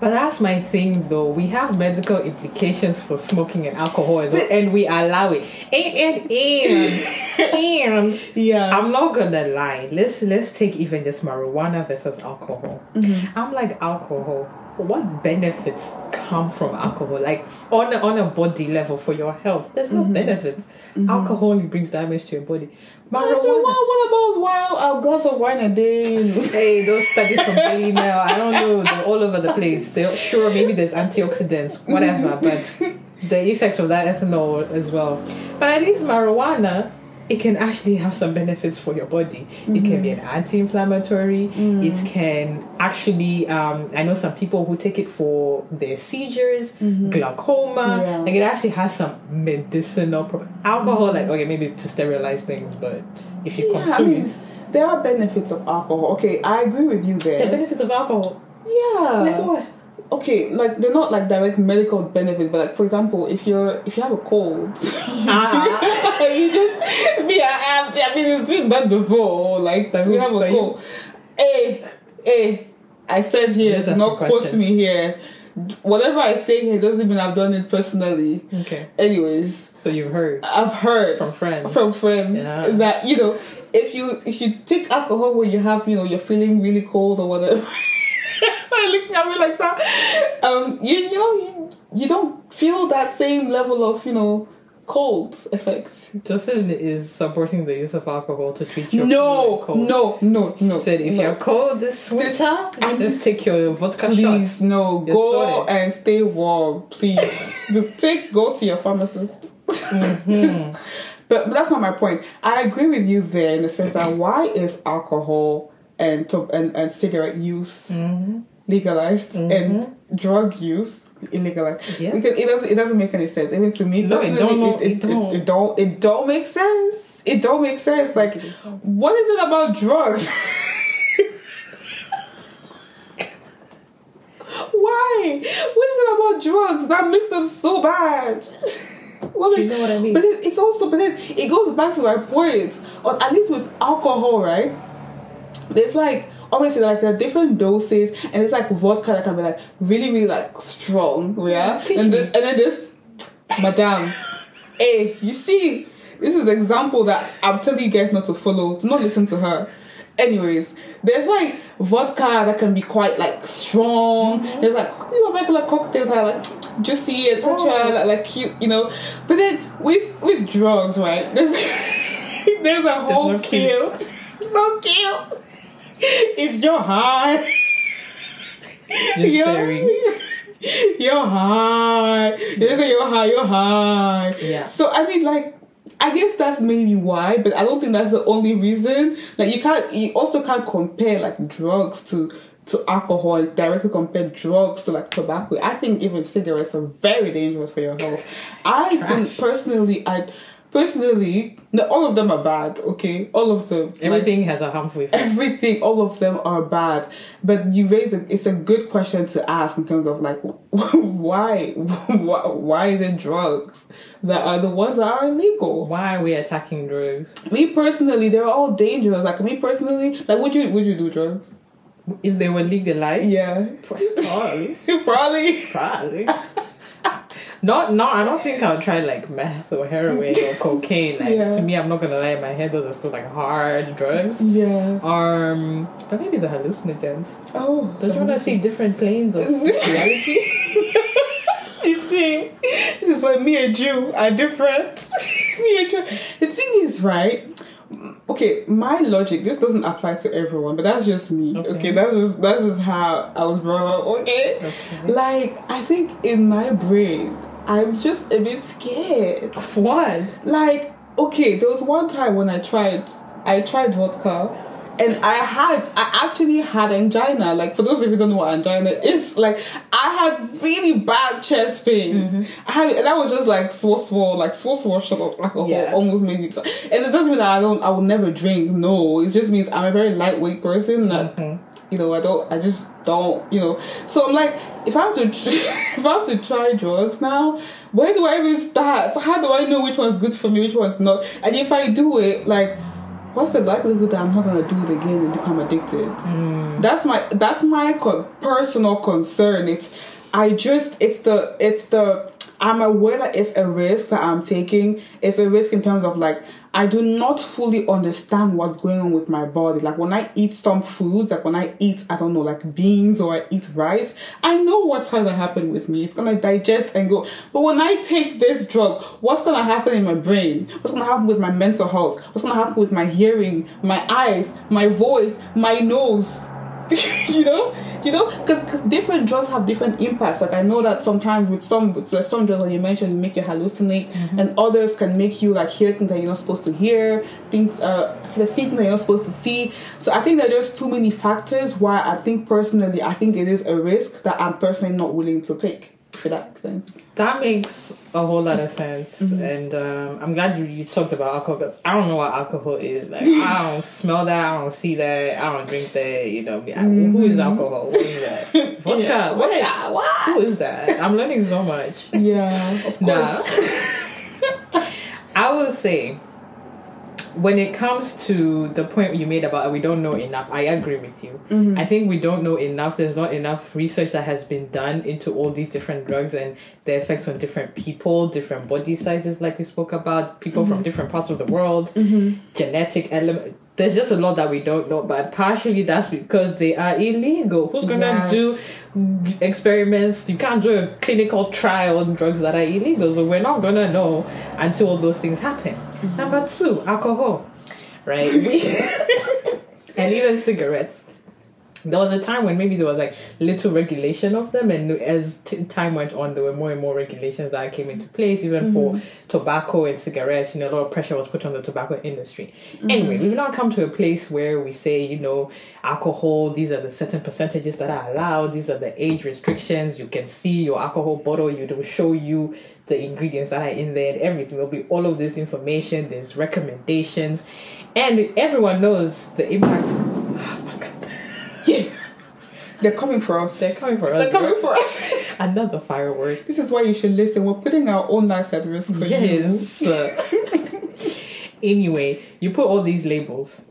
But that's my thing, though. We have medical implications for smoking and alcohol as well, and we allow it. And and and [laughs] and Yeah. I'm not gonna lie. Let's let's take even just marijuana versus alcohol. Mm-hmm. I'm like alcohol. What benefits come from alcohol? Like on a, on a body level for your health, there's no mm-hmm. benefits. Mm-hmm. Alcohol only brings damage to your body. Marijuana. What about wow, a glass of wine a day? [laughs] Hey, those studies from Daily Mail, I don't know, they're all over the place. They're sure maybe there's antioxidants, whatever, but [laughs] the effect of that ethanol as well. But at least marijuana, it can actually have some benefits for your body. It can be an mm-hmm. anti-inflammatory. Mm. It can actually, um, I know some people who take it for their seizures, mm-hmm. glaucoma. Yeah. Like it actually has some medicinal. Pro- Alcohol, like okay, maybe to sterilize things, but if you Yeah, I consume mean, it, there are benefits of alcohol. Okay, I agree with you there. the benefits of alcohol. Yeah. Like what? Okay, like they're not like direct medical benefits, but like for example, if you're if you have a cold, [laughs] Ah. you just me. I, I, mean, it's been done before. Like if you have a cold, hey, hey, I said here, do not quote questions. me here. Whatever I say here doesn't mean I've done it personally. Okay. Anyways, So you've heard. I've heard From friends. from friends Yeah. that you know if you if you take alcohol when you have you know you're feeling really cold or whatever. [laughs] [laughs] I looked at me like that. Um, you you know you, you don't feel that same level of you know cold effects. Justin is supporting the use of alcohol to treat your No, cold. no, no, no. No. Said if no. you're cold this This- winter, I- just take your vodka Please, shots. no. You're go and stay warm, please. [laughs] Take go to your pharmacist. Mm-hmm. [laughs] but, but that's not my point. I agree with you there in the sense that why is alcohol and to, and, and cigarette use Mm-hmm. Legalized mm-hmm. and drug use illegalized? Yes. Because it doesn't it doesn't make any sense. Even to me No, it don't it, it, don't. it, don't it don't make sense. It don't make sense. Like, what is it about drugs? [laughs] Why? What is it about drugs that makes them so bad? [laughs] Well, You know what I mean? But then it's also, but then it goes back to my point. Or at least with alcohol, right? There's like obviously like there are different doses, and it's like vodka that can be like really, really like strong, yeah. Teach and this, and then this, madam, [laughs] hey, you see, this is example that I'm telling you guys not to follow, to not listen to her. Anyways, there's like vodka that can be quite like strong. There's like you know regular cocktails that are like juicy, etc. Oh. Like, like cute, you know. But then with with drugs, right? [laughs] There's there's a whole no field. It's not cute. It's your high. Just staring. You're high. You say you're high. You're high. Yeah. So I mean, like, I guess that's maybe why, but I don't think that's the only reason. Like, you can't. You also can't compare like drugs to to alcohol. Directly compare drugs to like tobacco. I think even cigarettes are very dangerous for your health. I think personally, I personally, no, all of them are bad. Okay, all of them. Like, Everything has a harmful effect. everything all of them are bad but you raise a, it's a good question to ask in terms of like [laughs] why [laughs] why, why is it drugs that are the ones that are illegal Why are we attacking drugs? me personally they're all dangerous like me personally like would you would you do drugs If they were legalized, yeah probably. [laughs] probably Probably. Not, not. I don't think I'll try like meth or heroin or [laughs] cocaine. Like Yeah. to me, I'm not gonna lie. My head, those are still like hard drugs. yeah Um, but maybe the hallucinogens. oh Don't you want to see different planes of reality? [laughs] [laughs] You see, this is why me and you are different. me and you. The thing is, right? Okay, my logic. This doesn't apply to everyone, but that's just me. Okay, Okay. that's just that's just how I was brought up. Okay? Okay. like I think in my brain, I'm just a bit scared. What? Like, okay, there was one time when I tried, I tried vodka, and I had, I actually had angina. Like, for those of you who don't know what angina is, like, I had really bad chest pains. Mm-hmm. I had, and that was just like small, small, like small, small shot of alcohol Yeah. almost made me. T- and it doesn't mean that I don't, I will never drink. No, it just means I'm a very lightweight person. That mm-hmm. You know, I don't, I just don't, you know. So I'm like, if I have to, tr- [laughs] if I have to try drugs now, where do I even start? How do I know which one's good for me, which one's not? And if I do it, like, what's the likelihood that I'm not gonna do it again and become addicted? Mm. That's my, that's my co- personal concern. It's, I just, it's the, it's the. I'm aware that it's a risk that I'm taking. It's a risk in terms of like I do not fully understand what's going on with my body. Like when I eat some foods, like when I eat, I don't know, like beans or I eat rice, I know what's gonna happen with me. It's gonna digest and go. But when I take this drug, what's gonna happen in my brain? What's gonna happen with my mental health? What's gonna happen with my hearing, my eyes, my voice, my nose? [laughs] you know, you know, because different drugs have different impacts. Like I know that sometimes with some with some drugs that you mentioned make you hallucinate, and others can make you like hear things that you're not supposed to hear, things uh, see things that you're not supposed to see. So I think that there's too many factors. Why I think personally, I think it is a risk that I'm personally not willing to take. That makes sense. That makes a whole lot of sense, Mm-hmm. and um, I'm glad you, you talked about alcohol because I don't know what alcohol is. Like [laughs] I don't smell that, I don't see that, I don't drink that. You know, I- who is alcohol? What is that? [laughs] Vodka? Mm-hmm. Yeah. What? Yeah, what? Who is that? I'm learning so much. Yeah, of Nah. course. [laughs] I would say when it comes to the point you made about we don't know enough, I agree with you. Mm-hmm. I think we don't know enough. There's not enough research that has been done into all these different drugs and their effects on different people, different body sizes, like we spoke about, people Mm-hmm. from different parts of the world, genetic element. There's just a lot that we don't know, but partially that's because they are illegal. Who's gonna Yes. do experiments? You can't do a clinical trial on drugs that are illegal, so we're not gonna know until all those things happen. Mm-hmm. Number two, alcohol, right? [laughs] [laughs] And even cigarettes. There was a time when maybe there was like little regulation of them, and as t- time went on, there were more and more regulations that came into place, even for mm-hmm. tobacco and cigarettes. You know, a lot of pressure was put on the tobacco industry. Mm-hmm. Anyway, we've now come to a place where we say, you know, alcohol, these are the certain percentages that are allowed, these are the age restrictions. You can see your alcohol bottle, you will show you the ingredients that are in there and everything. There'll be all of this information, there's recommendations, and everyone knows the impact. They're coming for us. They're coming for us, They're coming for us. [laughs] Another firework. this is why you should listen. We're putting our own lives at risk for you. Yes. [laughs] anyway, you put all these labels.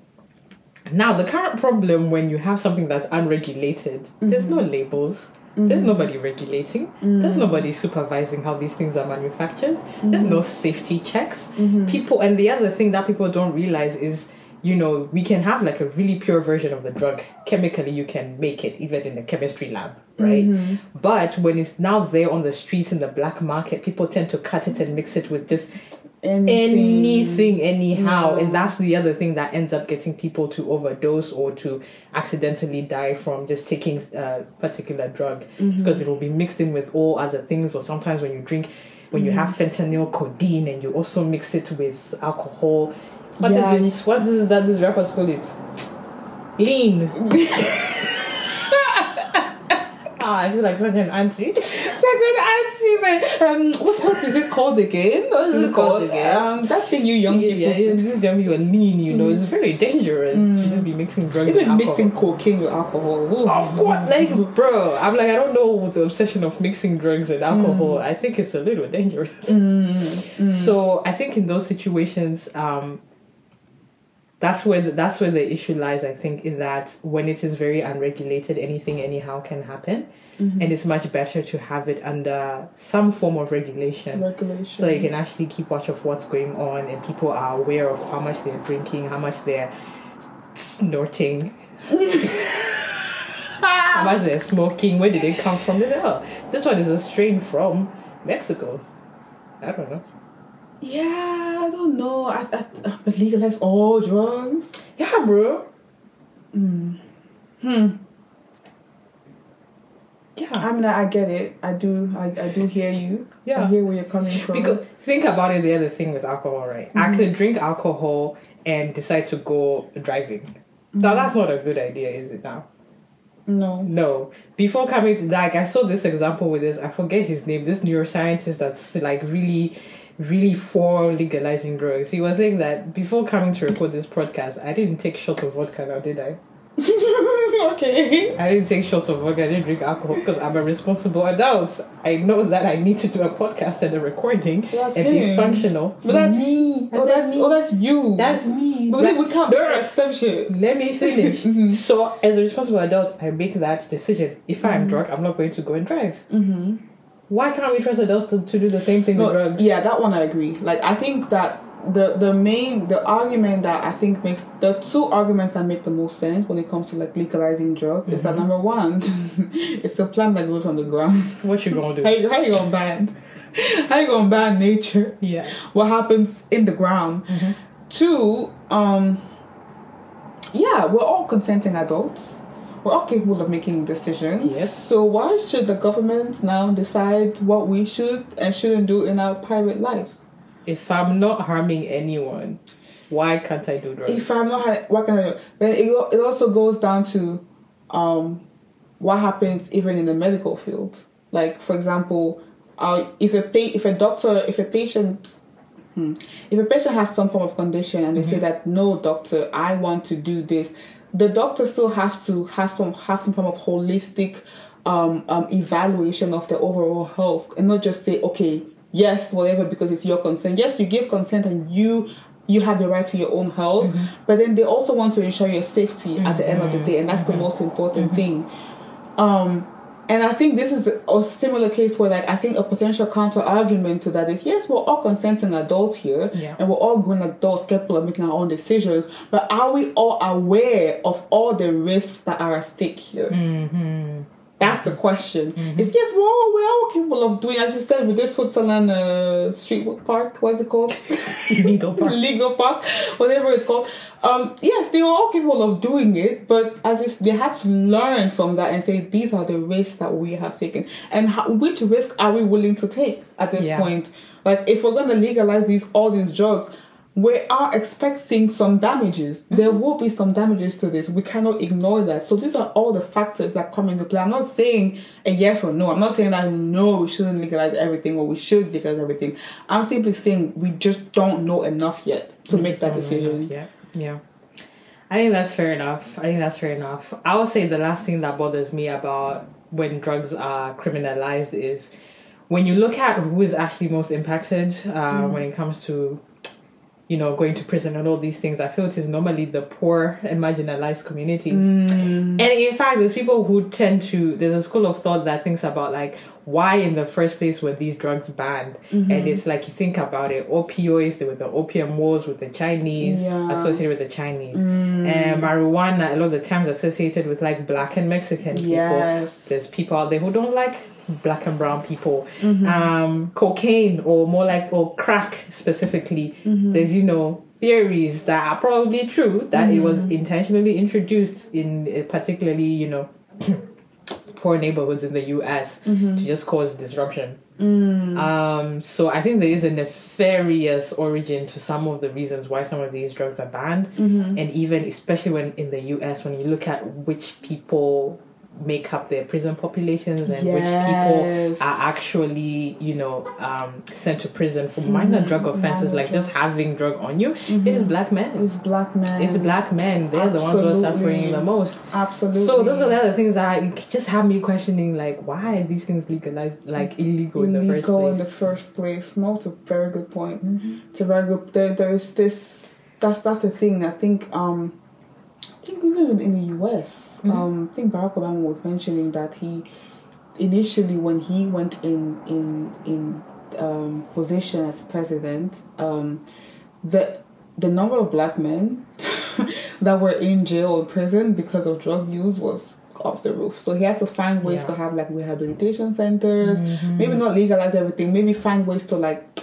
Now, the current problem when you have something that's unregulated, there's no mm-hmm. labels. Mm-hmm. There's nobody regulating. There's mm-hmm. nobody supervising how these things are manufactured. There's no safety checks. People, and the other thing that people don't realize is, you know, we can have like a really pure version of the drug. Chemically, you can make it even in the chemistry lab, right? Mm-hmm. But when it's now there on the streets in the black market, people tend to cut it and mix it with just anything. anyhow. And that's the other thing that ends up getting people to overdose or to accidentally die from just taking a particular drug. Mm-hmm. Because it will be mixed in with all other things. Or sometimes when you drink when you mm-hmm. have fentanyl codeine and you also mix it with alcohol What is Yeah. it what is that these rappers call it lean [laughs] ah I feel like such an auntie Second auntie said, um, what, what is it called again? What is it called again? Um, that thing you young people yeah, yeah, do. this young people are lean, you know, it's very dangerous to just be mixing drugs and Even alcohol. mixing cocaine with alcohol. Ooh. Of course, like, bro, I'm like, I don't know the obsession of mixing drugs and alcohol. I think it's a little dangerous. So I think in those situations, um, that's where the, that's where the issue lies. I think in that when it is very unregulated, anything anyhow can happen, mm-hmm. and it's much better to have it under some form of regulation. regulation. So you can actually keep watch of what's going on, and people are aware of how much they're drinking, how much they're snorting, [laughs] how much they're smoking. Where did they come from? They say, "Oh, this one is a strain from Mexico." I don't know. Yeah, I don't know. I, I, but legalize all drugs. Yeah, bro. Hmm. Hmm. Yeah, I mean, I, I get it. I do. I, I do hear you. Yeah. I hear where you're coming from. Because think about it. The other thing with alcohol, right? I mm-hmm. could drink alcohol and decide to go driving. Now mm-hmm. that's not a good idea, is it? Now. no, No. Before coming to like I saw this example with this, I forget his name, this neuroscientist that's like really really for legalizing drugs. He was saying that before coming to record this podcast, I didn't take shots of vodka now, did I? [laughs] okay. I didn't take shots of vodka, I didn't drink alcohol because I'm a responsible adult. I know that I need to do a podcast and a recording That's and be functional. But that's me. Oh, that's me. oh, that's you. That's me. But Like, then we can't no, exception. let me finish. [laughs] so, as a responsible adult, I make that decision. If I'm drunk, I'm not going to go and drive. Mm-hmm. Why can't we trust adults to, to do the same thing with drugs? yeah, that one I agree. Like, I think that the the main the argument that I think makes the two arguments that make the most sense when it comes to like legalizing drugs is that number one, [laughs] it's a plant that grows on the ground. What you gonna [laughs] How do? you, how you gonna ban? How you gonna ban nature? Yeah. What happens in the ground? Two, um, yeah, we're all consenting adults. We're all capable of making decisions. Yes. So why should the government now decide what we should and shouldn't do in our private lives? If I'm not harming anyone, why can't I do drugs? If I'm not, ha- what can I do? But it, it also goes down to um, what happens even in the medical field. Like, for example, uh, if a pa- if a doctor, if a patient, hmm, if a patient has some form of condition and they say that no, doctor, I want to do this, the doctor still has to have some have some form of holistic um, um, evaluation of their overall health and not just say, okay, yes, whatever, because it's your consent. Yes, you give consent and you you have the right to your own health, but then they also want to ensure your safety at the end of the day, and that's the most important thing. Um, and I think this is a similar case where, like, I think a potential counter argument to that is yes, we're all consenting adults here, Yeah. and we're all grown adults capable of making our own decisions, but are we all aware of all the risks that are at stake here? Mm-hmm. That's the question. It's yes, we're all we're all capable of doing. As you said, with this Switzerland uh, street park, what's it called? [laughs] Legal part. [laughs] legal park, whatever it's called. Um, yes, they were all capable of doing it, but as it's, they had to learn from that and say these are the risks that we have taken, and how, which risk are we willing to take at this Yeah. point? Like, if we're going to legalize these all these drugs. We are expecting some damages. There will be some damages to this. We cannot ignore that. So these are all the factors that come into play. I'm not saying a yes or no. I'm not saying that no, we shouldn't legalize everything or we should legalize everything. I'm simply saying we just don't know enough yet to make that decision. Yeah, yeah. I think that's fair enough. I think that's fair enough. I would say the last thing that bothers me about when drugs are criminalized is when you look at who is actually most impacted uh, when it comes to you know going to prison and all these things. I feel it is normally the poor and marginalized communities. Mm. And in fact, there's people who tend to. There's a school of thought that thinks about like why in the first place were these drugs banned? Mm-hmm. And it's like you think about it, opioids, there were the opium wars with the Chinese, Yeah. associated with the Chinese, mm. and marijuana. A lot of the times associated with like black and Mexican people. Yes. There's people out there who don't like black and brown people. Mm-hmm. Um, cocaine or more like or crack specifically. Mm-hmm. There's you know theories that are probably true that it was intentionally introduced in uh, particularly you know [clears throat] poor neighborhoods in the US mm-hmm. to just cause disruption. Mm. Um, so I think there is a nefarious origin to some of the reasons why some of these drugs are banned, mm-hmm. and even especially when in the US, when you look at which people make up their prison populations and which people are actually, you know, um, sent to prison for minor drug offenses, minor like just having drug on you, it is black men. It's black men. It's black men. They're the ones who are suffering the most. Absolutely. So those are the other things that just have me questioning, like, why are these things legalized, like illegal, in the first illegal place? in the first place. No, it's a very good point. It's a very good. There, there is this. That's that's the thing. I think. Um, think even in the U.S. Um, I think Barack Obama was mentioning that he initially when he went in in in um, position as president, um, the the number of black men [laughs] that were in jail or prison because of drug use was off the roof. So he had to find ways Yeah. to have like rehabilitation centers, maybe not legalize everything, maybe find ways to like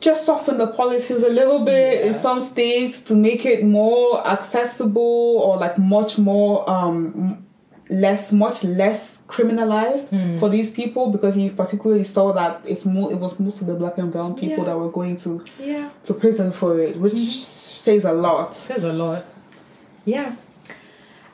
just soften the policies a little bit in some states to make it more accessible or like much more um less much less criminalized Hmm. for these people because he particularly saw that it's more it was mostly the black and brown people Yeah. that were going to yeah, to prison for it which says a lot says a lot. Yeah,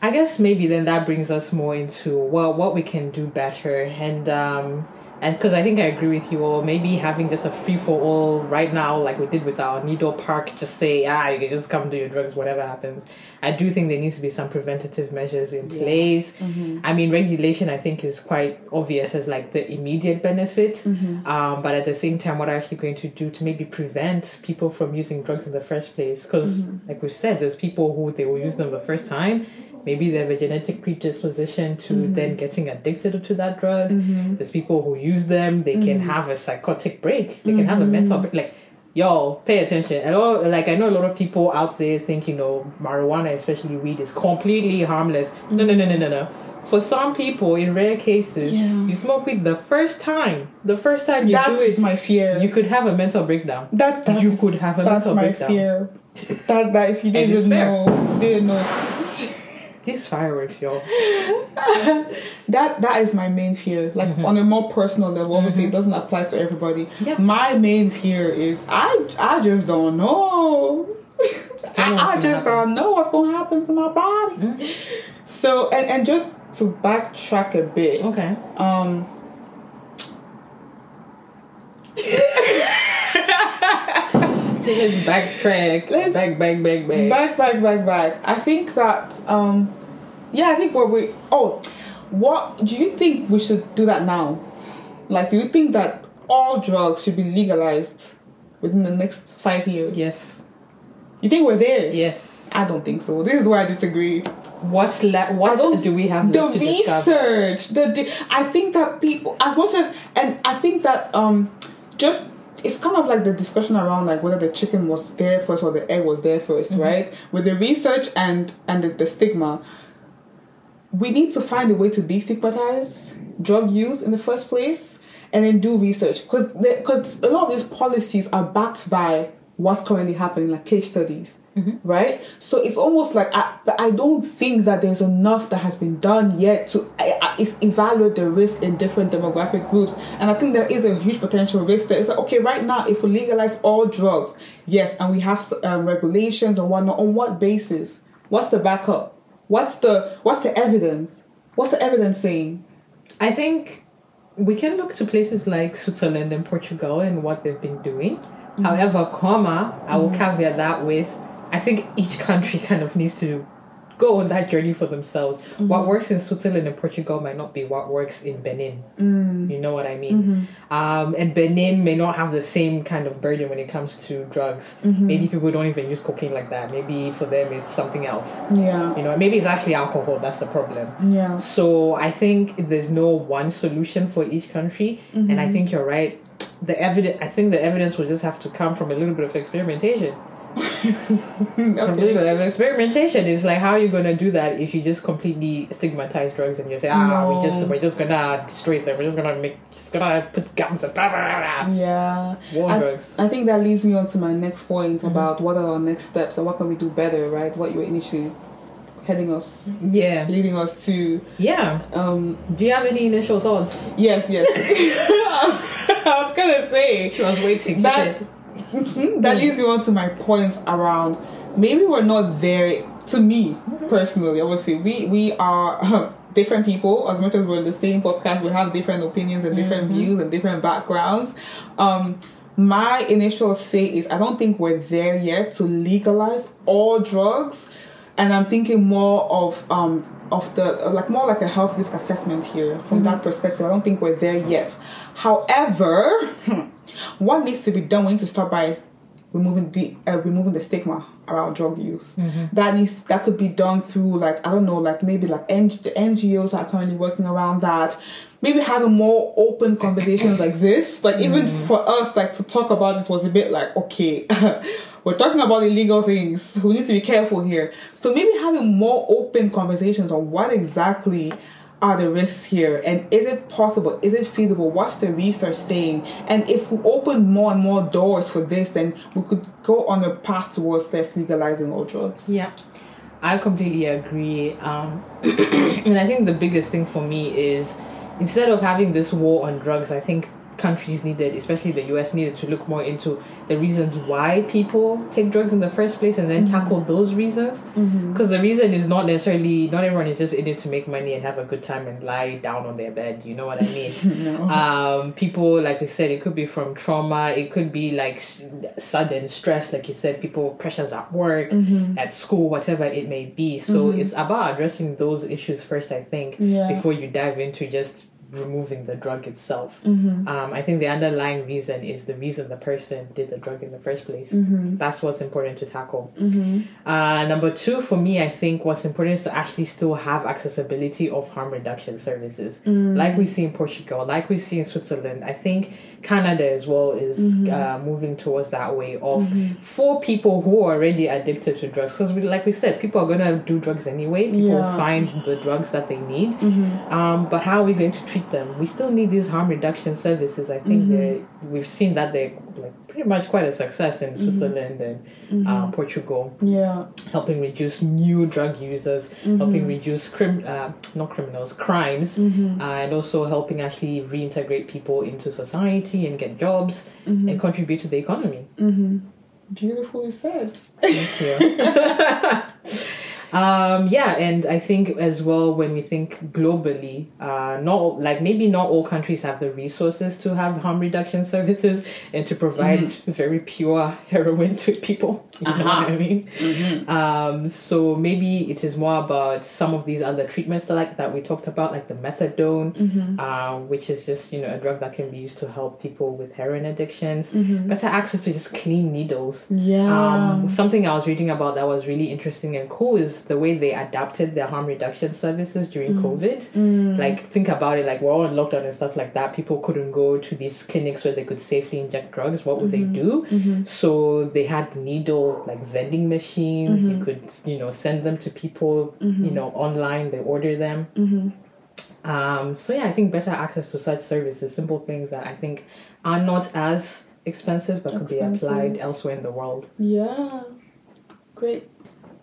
I guess maybe then that brings us more into well, what we can do better, and um, and because I think I agree with you all, maybe having just a free for all right now, like we did with our Needle Park, just say ah, you can just come do your drugs, whatever happens. I do think there needs to be some preventative measures in Yeah. place. Mm-hmm. I mean, regulation I think is quite obvious as like the immediate benefit, Mm-hmm. um, but at the same time, what are actually going to do to maybe prevent people from using drugs in the first place? Because, Mm-hmm. like we've said, there's people who they will use them the first time. Maybe they have a genetic predisposition to Mm-hmm. then getting addicted to that drug. There's people who use them; they can Mm-hmm. have a psychotic break. They can have a mental break. Like y'all pay attention and all like i know a lot of people out there think you know marijuana especially weed is completely harmless no no no no no no for some people in rare cases Yeah. you smoke weed the first time the first time you that do it my fear you could have a mental breakdown that, that you could have a that's mental my breakdown. fear that that if you [laughs] didn't know didn't [laughs] know these fireworks y'all. [laughs] That that is my main fear. Like mm-hmm. on a more personal level obviously it mm-hmm. doesn't apply to everybody. Yeah. my main fear is i i just don't know. [laughs] I, I just happen. don't know what's gonna happen to my body. Mm-hmm. So and and just to backtrack a bit okay. um [laughs] so let's backtrack. Let's back, back, back, back, back, back, back, back. I think that, um, yeah, I think where we. Oh, what do you think we should do that now? Like, do you think that all drugs should be legalized within the next five years? Yes. You think we're there? Yes. I don't think so. This is where I disagree. What le- what do we have the research? The I think that people as much as and I think that um just it's kind of like the discussion around like whether the chicken was there first or the egg was there 1st Mm-hmm. right? With the research and and the, the stigma we need to find a way to destigmatize drug use in the first place and then do research. Because because a lot of these policies are backed by what's currently happening like case studies Mm-hmm. right? So it's almost like I, but I don't think that there's enough that has been done yet to I, I, evaluate the risk in different demographic groups. And I think there is a huge potential risk there. It's like okay right now if we legalize all drugs yes and we have um, regulations and whatnot on what basis? What's the backup? What's the what's the evidence? What's the evidence saying? I think we can look to places like Switzerland and Portugal and what they've been doing. Mm-hmm. However, comma, I will mm-hmm. caveat that with I think each country [laughs] kind of needs to go on that journey for themselves. Mm-hmm. What works in Switzerland and Portugal might not be what works in Benin. Mm. You know what I mean? Mm-hmm. Um, and Benin may not have the same kind of burden when it comes to drugs. Mm-hmm. Maybe people don't even use cocaine like that. Maybe for them it's something else. yeah You know, maybe it's actually alcohol. That's the problem. yeah So I think there's no one solution for each country, and I think you're right. The evidence, I think the evidence will just have to come from a little bit of experimentation. [laughs] Okay. experimentation is like how are you gonna do that if you just completely stigmatize drugs and you say ah No. we just we're just gonna destroy them we're just gonna make just gonna put guns and blah blah blah. Yeah. War I, drugs. I think that leads me on to my next point about what are our next steps and what can we do better, right? What you were initially heading us, yeah leading us to. yeah. Um, Do you have any initial thoughts? yes, yes. [laughs] I was gonna say She was waiting. She that. said, [laughs] that leads me on to my point around maybe we're not there. To me personally, obviously, we we are. [laughs] Different people, as much as we're in the same podcast, we have different opinions and different views and different backgrounds. Um, my initial say is I don't think we're there yet to legalize all drugs, and I'm thinking more of um of the like more like a health risk assessment here from that mm-hmm. perspective. I don't think we're there yet. However, [laughs] what needs to be done? We need to start by removing the uh, removing the stigma around drug use. Mm-hmm. That needs that could be done through like I don't know, like maybe like N- the NGOs are currently working around that. Maybe having more open conversations like this, like even mm-hmm. for us, like to talk about this was a bit like okay, [laughs] we're talking about illegal things. We need to be careful here. So maybe having more open conversations on what exactly are the risks here and is it possible is it feasible what's the research saying and if we open more and more doors for this then we could go on a path towards less legalizing all drugs Yeah, I completely agree. Um, [clears throat] and I think the biggest thing for me is instead of having this war on drugs, I think countries needed, especially the US, needed to look more into the reasons why people take drugs in the first place and then mm-hmm. tackle those reasons. Mm-hmm. Because the reason is not necessarily, not everyone is just in it to make money and have a good time and lie down on their bed. You know what I mean? [laughs] um, people, like we said, it could be from trauma, it could be like s- sudden stress, like you said, people, pressures at work, mm-hmm. at school, whatever it may be. So it's about addressing those issues first, I think, Yeah. before you dive into just removing the drug itself. Um, I think the underlying reason is the reason the person did the drug in the first place. That's what's important to tackle. Uh, number two, for me, I think what's important is to actually still have accessibility of harm reduction services, like we see in Portugal, like we see in Switzerland. I think Canada as well is uh, moving towards that way of for people who are already addicted to drugs, because like we said, people are gonna do drugs anyway. People Yeah. find the drugs that they need, um, but how are we going to treat them? We still need these harm reduction services. I think they're we've seen that they're like pretty much quite a success in Switzerland and uh, Portugal. Yeah. Helping reduce new drug users, helping reduce crim uh, not criminals crimes, uh, and also helping actually reintegrate people into society and get jobs and contribute to the economy. beautifully said. Thank you. [laughs] um, yeah, and I think as well when we think globally, uh, not like maybe not all countries have the resources to have harm reduction [laughs] services and to provide very pure heroin to people. [laughs] You know what I mean? Um, so maybe it is more about some of these other treatments that like that we talked about, like the methadone, uh, which is just you know a drug that can be used to help people with heroin addictions. Better access to just clean needles. yeah Um, something I was reading about that was really interesting and cool is the way they adapted their harm reduction services during Mm. COVID. Like, think about it. Like, we're all in lockdown and stuff like that. People couldn't go to these clinics where they could safely inject drugs. What would Mm-hmm. they do? So they had needle like vending machines. Mm-hmm. You could, you know, send them to people. You know, online. They order them. Um, so yeah, I think better access to such services, simple things that I think are not as expensive but could be applied elsewhere in the world. Yeah. Great.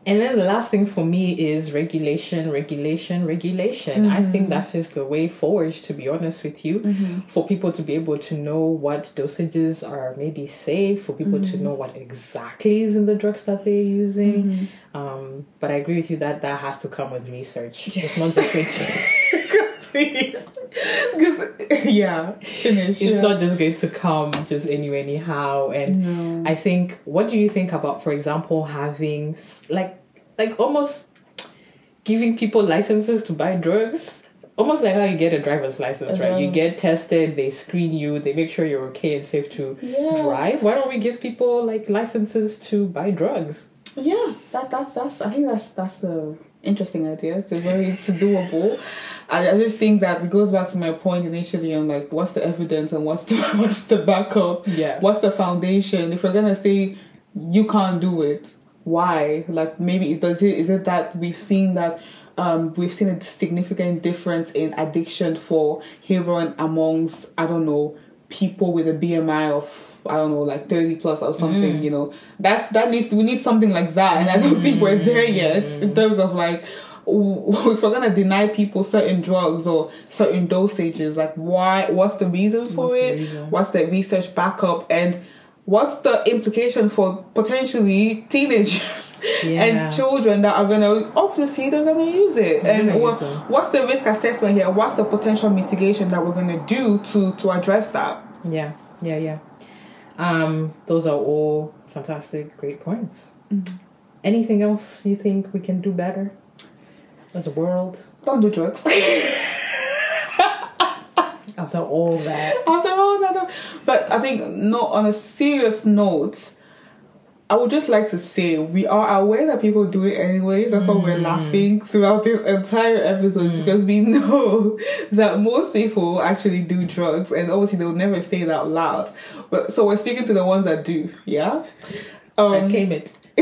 And then the last thing for me is regulation, regulation, regulation. I mm-hmm. think that is the way forward, to be honest with you, mm-hmm. for people to be able to know what dosages are maybe safe, for people to mm-hmm. know what exactly is in the drugs that they're using. Um, but I agree with you that that has to come with research. It's not just going to, [laughs] Please. Because, yeah, finish. it's yeah. not just going to come just anyway, anyhow. And No. I think, what do you think about, for example, having like, like almost giving people licenses to buy drugs? Almost like how you get a driver's license, right? You Uh-huh. get tested, they screen you, they make sure you're okay and safe to Yeah. drive. Why don't we give people like licenses to buy drugs? Yeah, that that's that's. I think that's that's the interesting idea. It's a very it's doable. I, I just think that it goes back to my point initially on like what's the evidence and what's the [laughs] what's the backup. Yeah. What's the foundation? If we're gonna say you can't do it, why? Like maybe it does it is it that we've seen that um, we've seen a significant difference in addiction for heroin amongst I don't know people with a BMI of I don't know like thirty plus or something. Mm. You know that's that needs we need something like that, and I don't think we're mm. there yet in terms of like. [laughs] If we're gonna deny people certain drugs or certain dosages, like why? What's the reason for What's it? reason? What's the research backup? And what's the implication for potentially teenagers [laughs] Yeah. and children that are gonna obviously they're gonna use it? They're and what, use what's the risk assessment here? What's the potential mitigation that we're gonna do to to address that? Yeah, yeah, yeah. Um, those are all fantastic, great points. Anything else you think we can do better as a world? Don't do drugs [laughs] after all that? [laughs] after all that but i think no on a serious note I would just like to say we are aware that people do it anyways. That's why we're laughing throughout this entire episode because we [laughs] know that most people actually do drugs and obviously they'll never say it out loud. But so we're speaking to the ones that do, yeah? I Um, claim it. [laughs]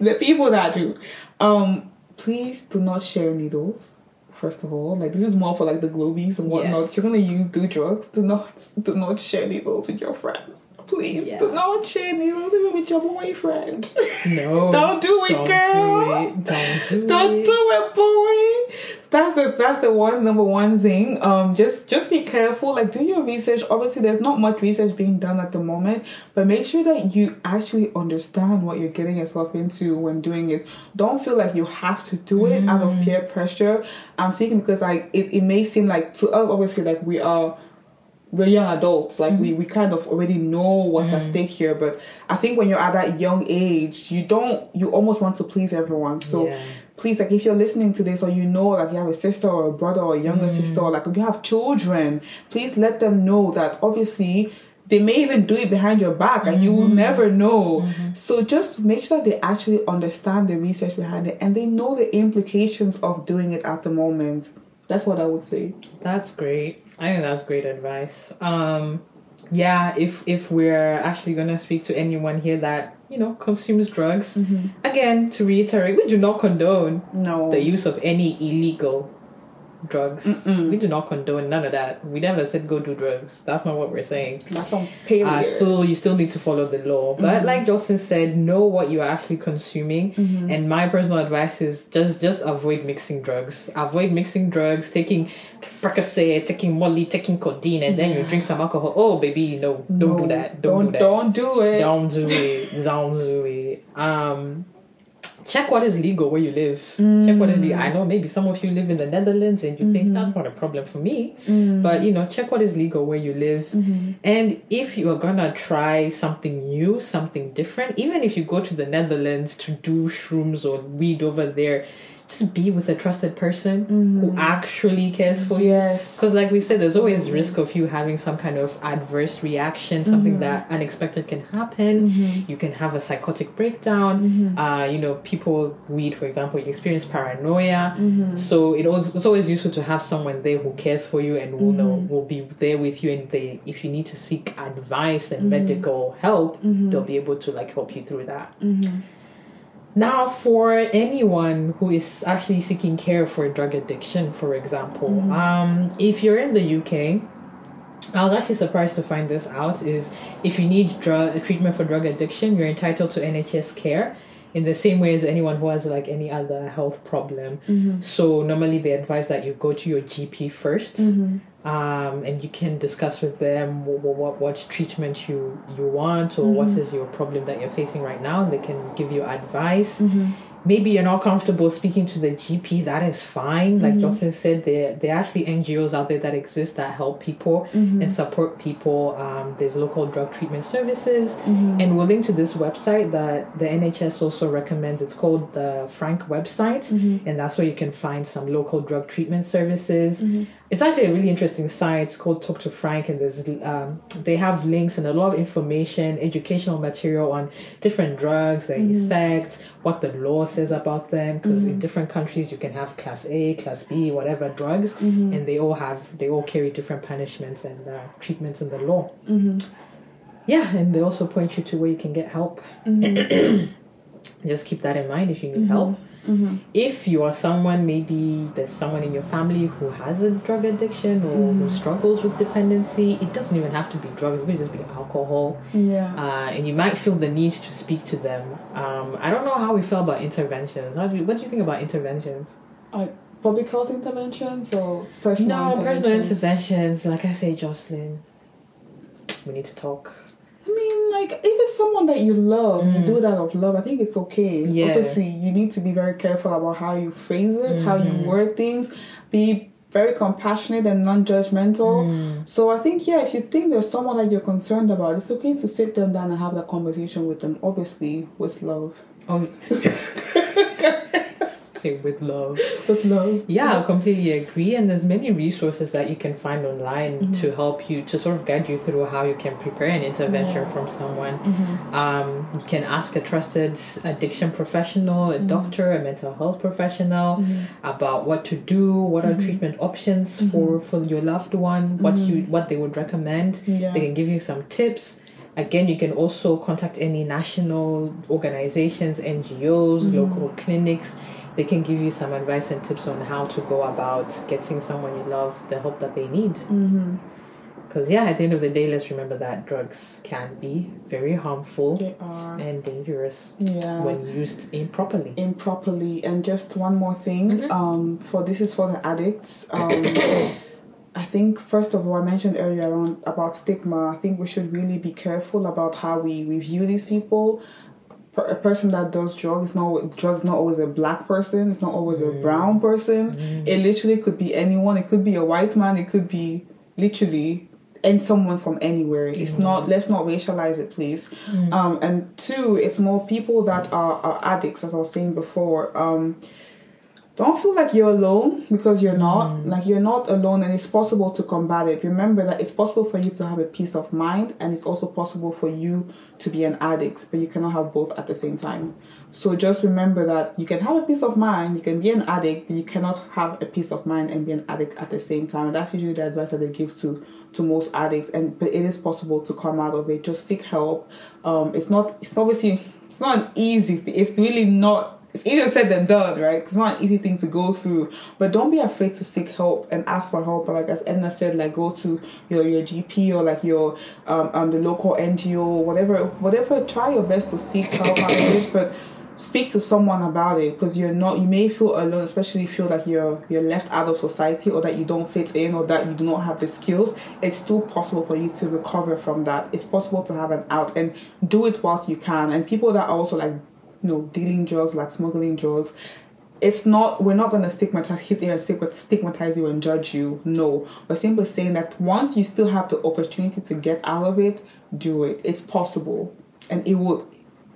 the people that do. Um, please do not share needles. First of all, like this is more for like the globies and whatnot. Yes. You're gonna use do drugs. Do not do not share needles with your friends. Please Yeah. do not share needles even with your boyfriend. No, [laughs] Don't do it, girl. don't girl. Do it. Don't do it. [laughs] Don't it. do it, boy. That's the that's the one number one thing. Um, just just be careful. Like, do your research. Obviously, there's not much research being done at the moment, but make sure that you actually understand what you're getting yourself into when doing it. Don't feel like you have to do it out of peer pressure. I'm speaking because like it, it may seem like to us, obviously, like we are we're young adults like we, mm. we kind of already know what's at mm. stake here but i think when you're at that young age you don't you almost want to please everyone. So Yeah. please like if you're listening to this or you know like you have a sister or a brother or a younger mm. sister or like you have children please let them know that obviously they may even do it behind your back and you will mm-hmm. never know. Mm-hmm. So just make sure they actually understand the research behind it and they know the implications of doing it at the moment. That's what i would say. That's great. I think that's great advice. Um, yeah, if if we're actually gonna speak to anyone here that you know consumes drugs, again to reiterate, we do not condone no the use of any illegal drugs. We do not condone none of that. We never said go do drugs. That's not what we're saying. That's on period. Uh, still, you still need to follow the law. But like Jocelyn said, know what you're actually consuming. And my personal advice is just just avoid mixing drugs. Avoid mixing drugs. Taking Percocet, taking Molly, taking codeine, and then you drink some alcohol. Oh, baby, no, don't do that. Don't, do that. Don't do it. Don't do it. Don't do it. Um, check what is legal where you live. Mm. Check what is legal. I know maybe some of you live in the Netherlands and you think mm-hmm. that's not a problem for me, mm. but you know, check what is legal where you live. Mm-hmm. And if you are gonna try something new, something different, even if you go to the Netherlands to do shrooms or weed over there, just be with a trusted person who mm. actually cares for you. Yes. Because, like we said, there's always mm. risk of you having some kind of adverse reaction, something mm. that unexpected can happen. Mm-hmm. You can have a psychotic breakdown. Mm-hmm. Uh, you know, people weed, for example, you experience paranoia. Mm-hmm. So it always, it's always useful to have someone there who cares for you and will know will be there with you. And they, if you need to seek advice and medical help, they'll be able to like help you through that. Now, for anyone who is actually seeking care for drug addiction, for example, um, if you're in the UK, I was actually surprised to find this out. Is if you need drug treatment for drug addiction, you're entitled to NHS care in the same way as anyone who has like any other health problem. Mm-hmm. So normally they advise that you go to your GP 1st mm-hmm. um, and you can discuss with them what, what, what treatment you you want or mm-hmm. what is your problem that you're facing right now, and they can give you advice. Maybe you're not comfortable speaking to the GP. That is fine. Like mm-hmm. Jocelyn said, there there are actually NGOs out there that exist that help people mm-hmm. and support people. Um, there's local drug treatment services, mm-hmm. and we'll link to this website that the NHS also recommends. It's called the Frank website, and that's where you can find some local drug treatment services. It's actually a really interesting site. It's called Talk to Frank, and there's um, they have links and a lot of information, educational material on different drugs, their mm. effects, what the law says about them. Because in mm. different countries, you can have Class A, Class B, whatever drugs, mm-hmm. and they all have they all carry different punishments and uh, treatments in the law. Mm-hmm. Yeah, and they also point you to where you can get help. Mm-hmm. [coughs] Just keep that in mind if you need help. If you are someone, maybe there's someone in your family who has a drug addiction or who struggles with dependency, it doesn't even have to be drugs, it could just be alcohol. Yeah. Uh, and you might feel the need to speak to them. Um, I don't know how we feel about interventions. How do you, what do you think about interventions? Like public health interventions or personal No, personal interventions? interventions. Like I say, Jocelyn, we need to talk. I mean, like if it's someone that you love, you do that of love. I think it's okay. Mm. Yeah. Obviously, you need to be very careful about how you phrase it, how you Mm-hmm. word things. Be very compassionate and non-judgmental. Mm. So I think yeah, if you think there's someone that you're concerned about, it's okay to sit them down and have that conversation with them. Obviously, with love. Oh, [laughs] [laughs] say with love. With love. Yeah, I completely agree. And there's many resources that you can find online mm-hmm. to help you to sort of guide you through how you can prepare an intervention from someone. Mm-hmm. Um, you can ask a trusted addiction professional, a mm-hmm. doctor, a mental health professional about what to do, what are treatment options for for your loved one, what you what they would recommend. Yeah. They can give you some tips. Again, you can also contact any national organizations, NGOs, local clinics. They can give you some advice and tips on how to go about getting someone you love the help that they need. Because, yeah, at the end of the day, let's remember that drugs can be very harmful and dangerous Yeah. when used improperly. improperly and just one more thing um for this is for the addicts um [coughs] i think first of all i mentioned earlier on about stigma i think we should really be careful about how we, we view these people Per- a person that does drugs not drugs not always a black person it's not always a brown person it literally could be anyone it could be a white man it could be literally and someone from anywhere. It's not let's not racialize it, please. Um, and two, it's more people that are, are addicts, as I was saying before. Um, don't feel like you're alone because you're not. Like you're not alone, and it's possible to combat it. Remember that it's possible for you to have a peace of mind, and it's also possible for you to be an addict, but you cannot have both at the same time. So just remember that you can have a peace of mind, you can be an addict, but you cannot have a peace of mind and be an addict at the same time. And that's usually the advice that they give to to most addicts. And but it is possible to come out of it. Just seek help. Um, it's not. It's obviously it's not an easy. thing. It's really not it's easier said than done, right? It's not an easy thing to go through, but don't be afraid to seek help and ask for help. Like as Edna said, like go to your your GP or like your um, um the local NGO, whatever, whatever. Try your best to seek help it, but speak to someone about it because you're not. You may feel alone, especially if you feel like you're you're left out of society or that you don't fit in or that you do not have the skills. It's still possible for you to recover from that. It's possible to have an out and do it whilst you can. And people that are also like you know, dealing drugs, like smuggling drugs. It's not, we're not to stigmatize, you and stigmatize you and judge you. No. We're simply saying that once you still have the opportunity to get out of it, do it. It's possible. And it will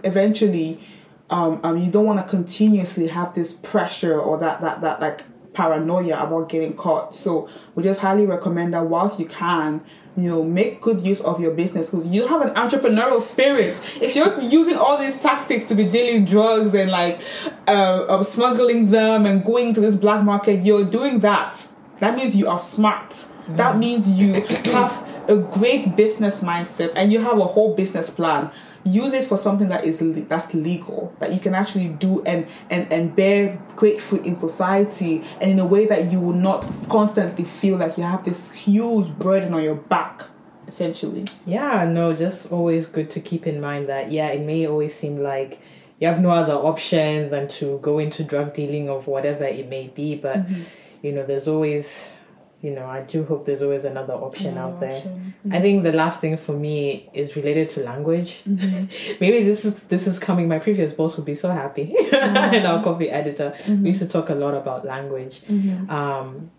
eventually um, um you don't want to continuously have this pressure or that that that like paranoia about getting caught. So we just highly recommend that whilst you can, you know, make good use of your business because you have an entrepreneurial spirit. If you're using all these tactics to be dealing drugs and like uh, uh, smuggling them and going to this black market, you're doing that. That means you are smart. Mm. That means you have a great business mindset and you have a whole business plan use it for something that is that's legal that you can actually do and and and bear great fruit in society and in a way that you will not constantly feel like you have this huge burden on your back essentially yeah no just always good to keep in mind that yeah it may always seem like you have no other option than to go into drug dealing of whatever it may be but mm-hmm. you know there's always you know, I do hope there's always another option another out there. Option. Mm-hmm. I think the last thing for me is related to language. Mm-hmm. [laughs] Maybe this is this is coming. My previous boss would be so happy, mm-hmm. [laughs] and our copy editor. We used to talk a lot about language. Mm-hmm. Um,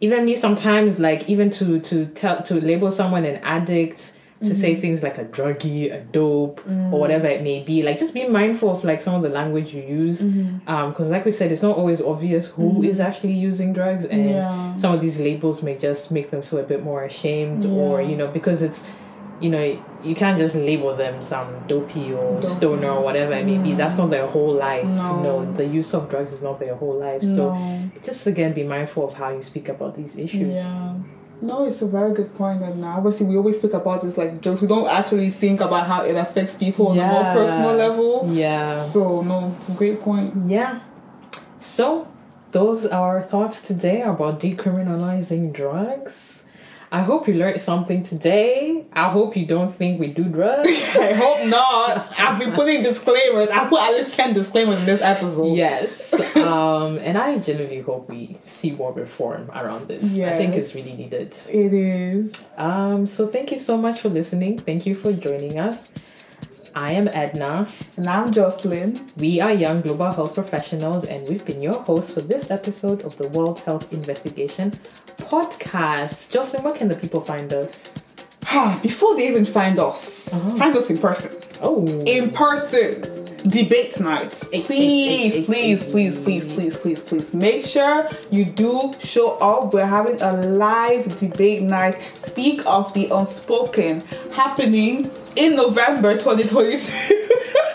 even me sometimes, like even to to tell to label someone an addict to mm-hmm. say things like a druggie, a dope, mm. or whatever it may be. Like, just be mindful of like some of the language you use, because mm-hmm. um, like we said, it's not always obvious who mm-hmm. is actually using drugs, and yeah. some of these labels may just make them feel a bit more ashamed, yeah. or you know, because it's you know, you can't just label them some dopey or dopey. stoner or whatever it may be. That's not their whole life. No. no. the use of drugs is not their whole life. No. So just again, be mindful of how you speak about these issues. Yeah. No, it's a very good point. And obviously, we always speak about this like jokes. We don't actually think about how it affects people on yeah. a more personal level. Yeah. So no, it's a great point. Yeah. So those are our thoughts today about decriminalizing drugs. I hope you learned something today. I hope you don't think we do drugs. [laughs] I hope not. I've been putting disclaimers. I put at least 10 disclaimers in this episode. Yes. um, and I genuinely hope we see more reform around this. Yes. I think it's really needed. It is. Um, so thank you so much for listening. Thank you for joining us. I am Edna. And I'm Jocelyn. We are young global health professionals, and we've been your hosts for this episode of the World Health Investigation podcast. Jocelyn, where can the people find us? [sighs] Before they even find us, uh-huh. find us in person. Oh. In person. Debate night. Please, please, please, please, please, please, please. Make sure you do show up. We're having a live debate night. Speak of the unspoken happening in November 2022.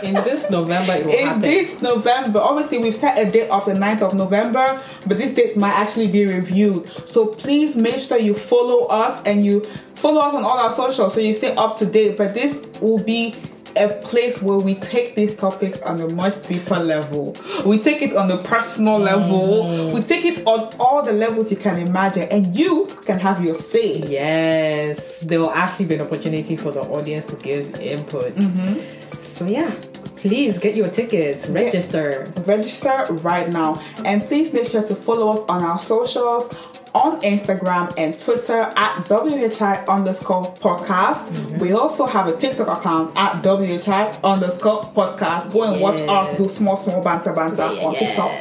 in this November, it will in happen. this November, obviously we've set a date of the 9th of November, but this date might actually be reviewed. So please make sure you follow us and you follow us on all our socials so you stay up to date. But this will be a place where we take these topics on a much deeper level. We take it on the personal level. Mm. We take it on all the levels you can imagine, and you can have your say. Yes, there will actually be an opportunity for the audience to give input. Mm-hmm. So, yeah, please get your tickets register register right now and please make sure to follow us on our socials on Instagram and Twitter at WHI underscore podcast. Mm-hmm. We also have a TikTok account at WHI underscore podcast. Go and yeah. watch us do small, small banter banter yeah. on TikTok.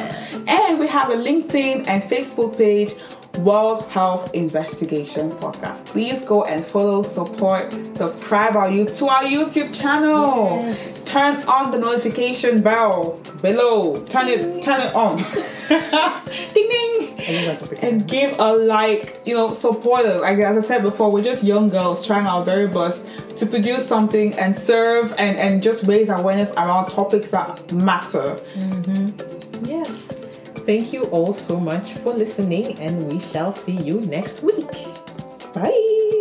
And we have a LinkedIn and Facebook page World Health Investigation Podcast. Please go and follow, support, subscribe our you to our YouTube channel. Yes. Turn on the notification bell below. Turn it turn it on. [laughs] ding ding. And give a like, you know, support us. Like as I said before, we're just young girls trying our very best to produce something and serve and, and just raise awareness around topics that matter. Mm-hmm. Yes thank you all so much for listening, and we shall see you next week. Bye.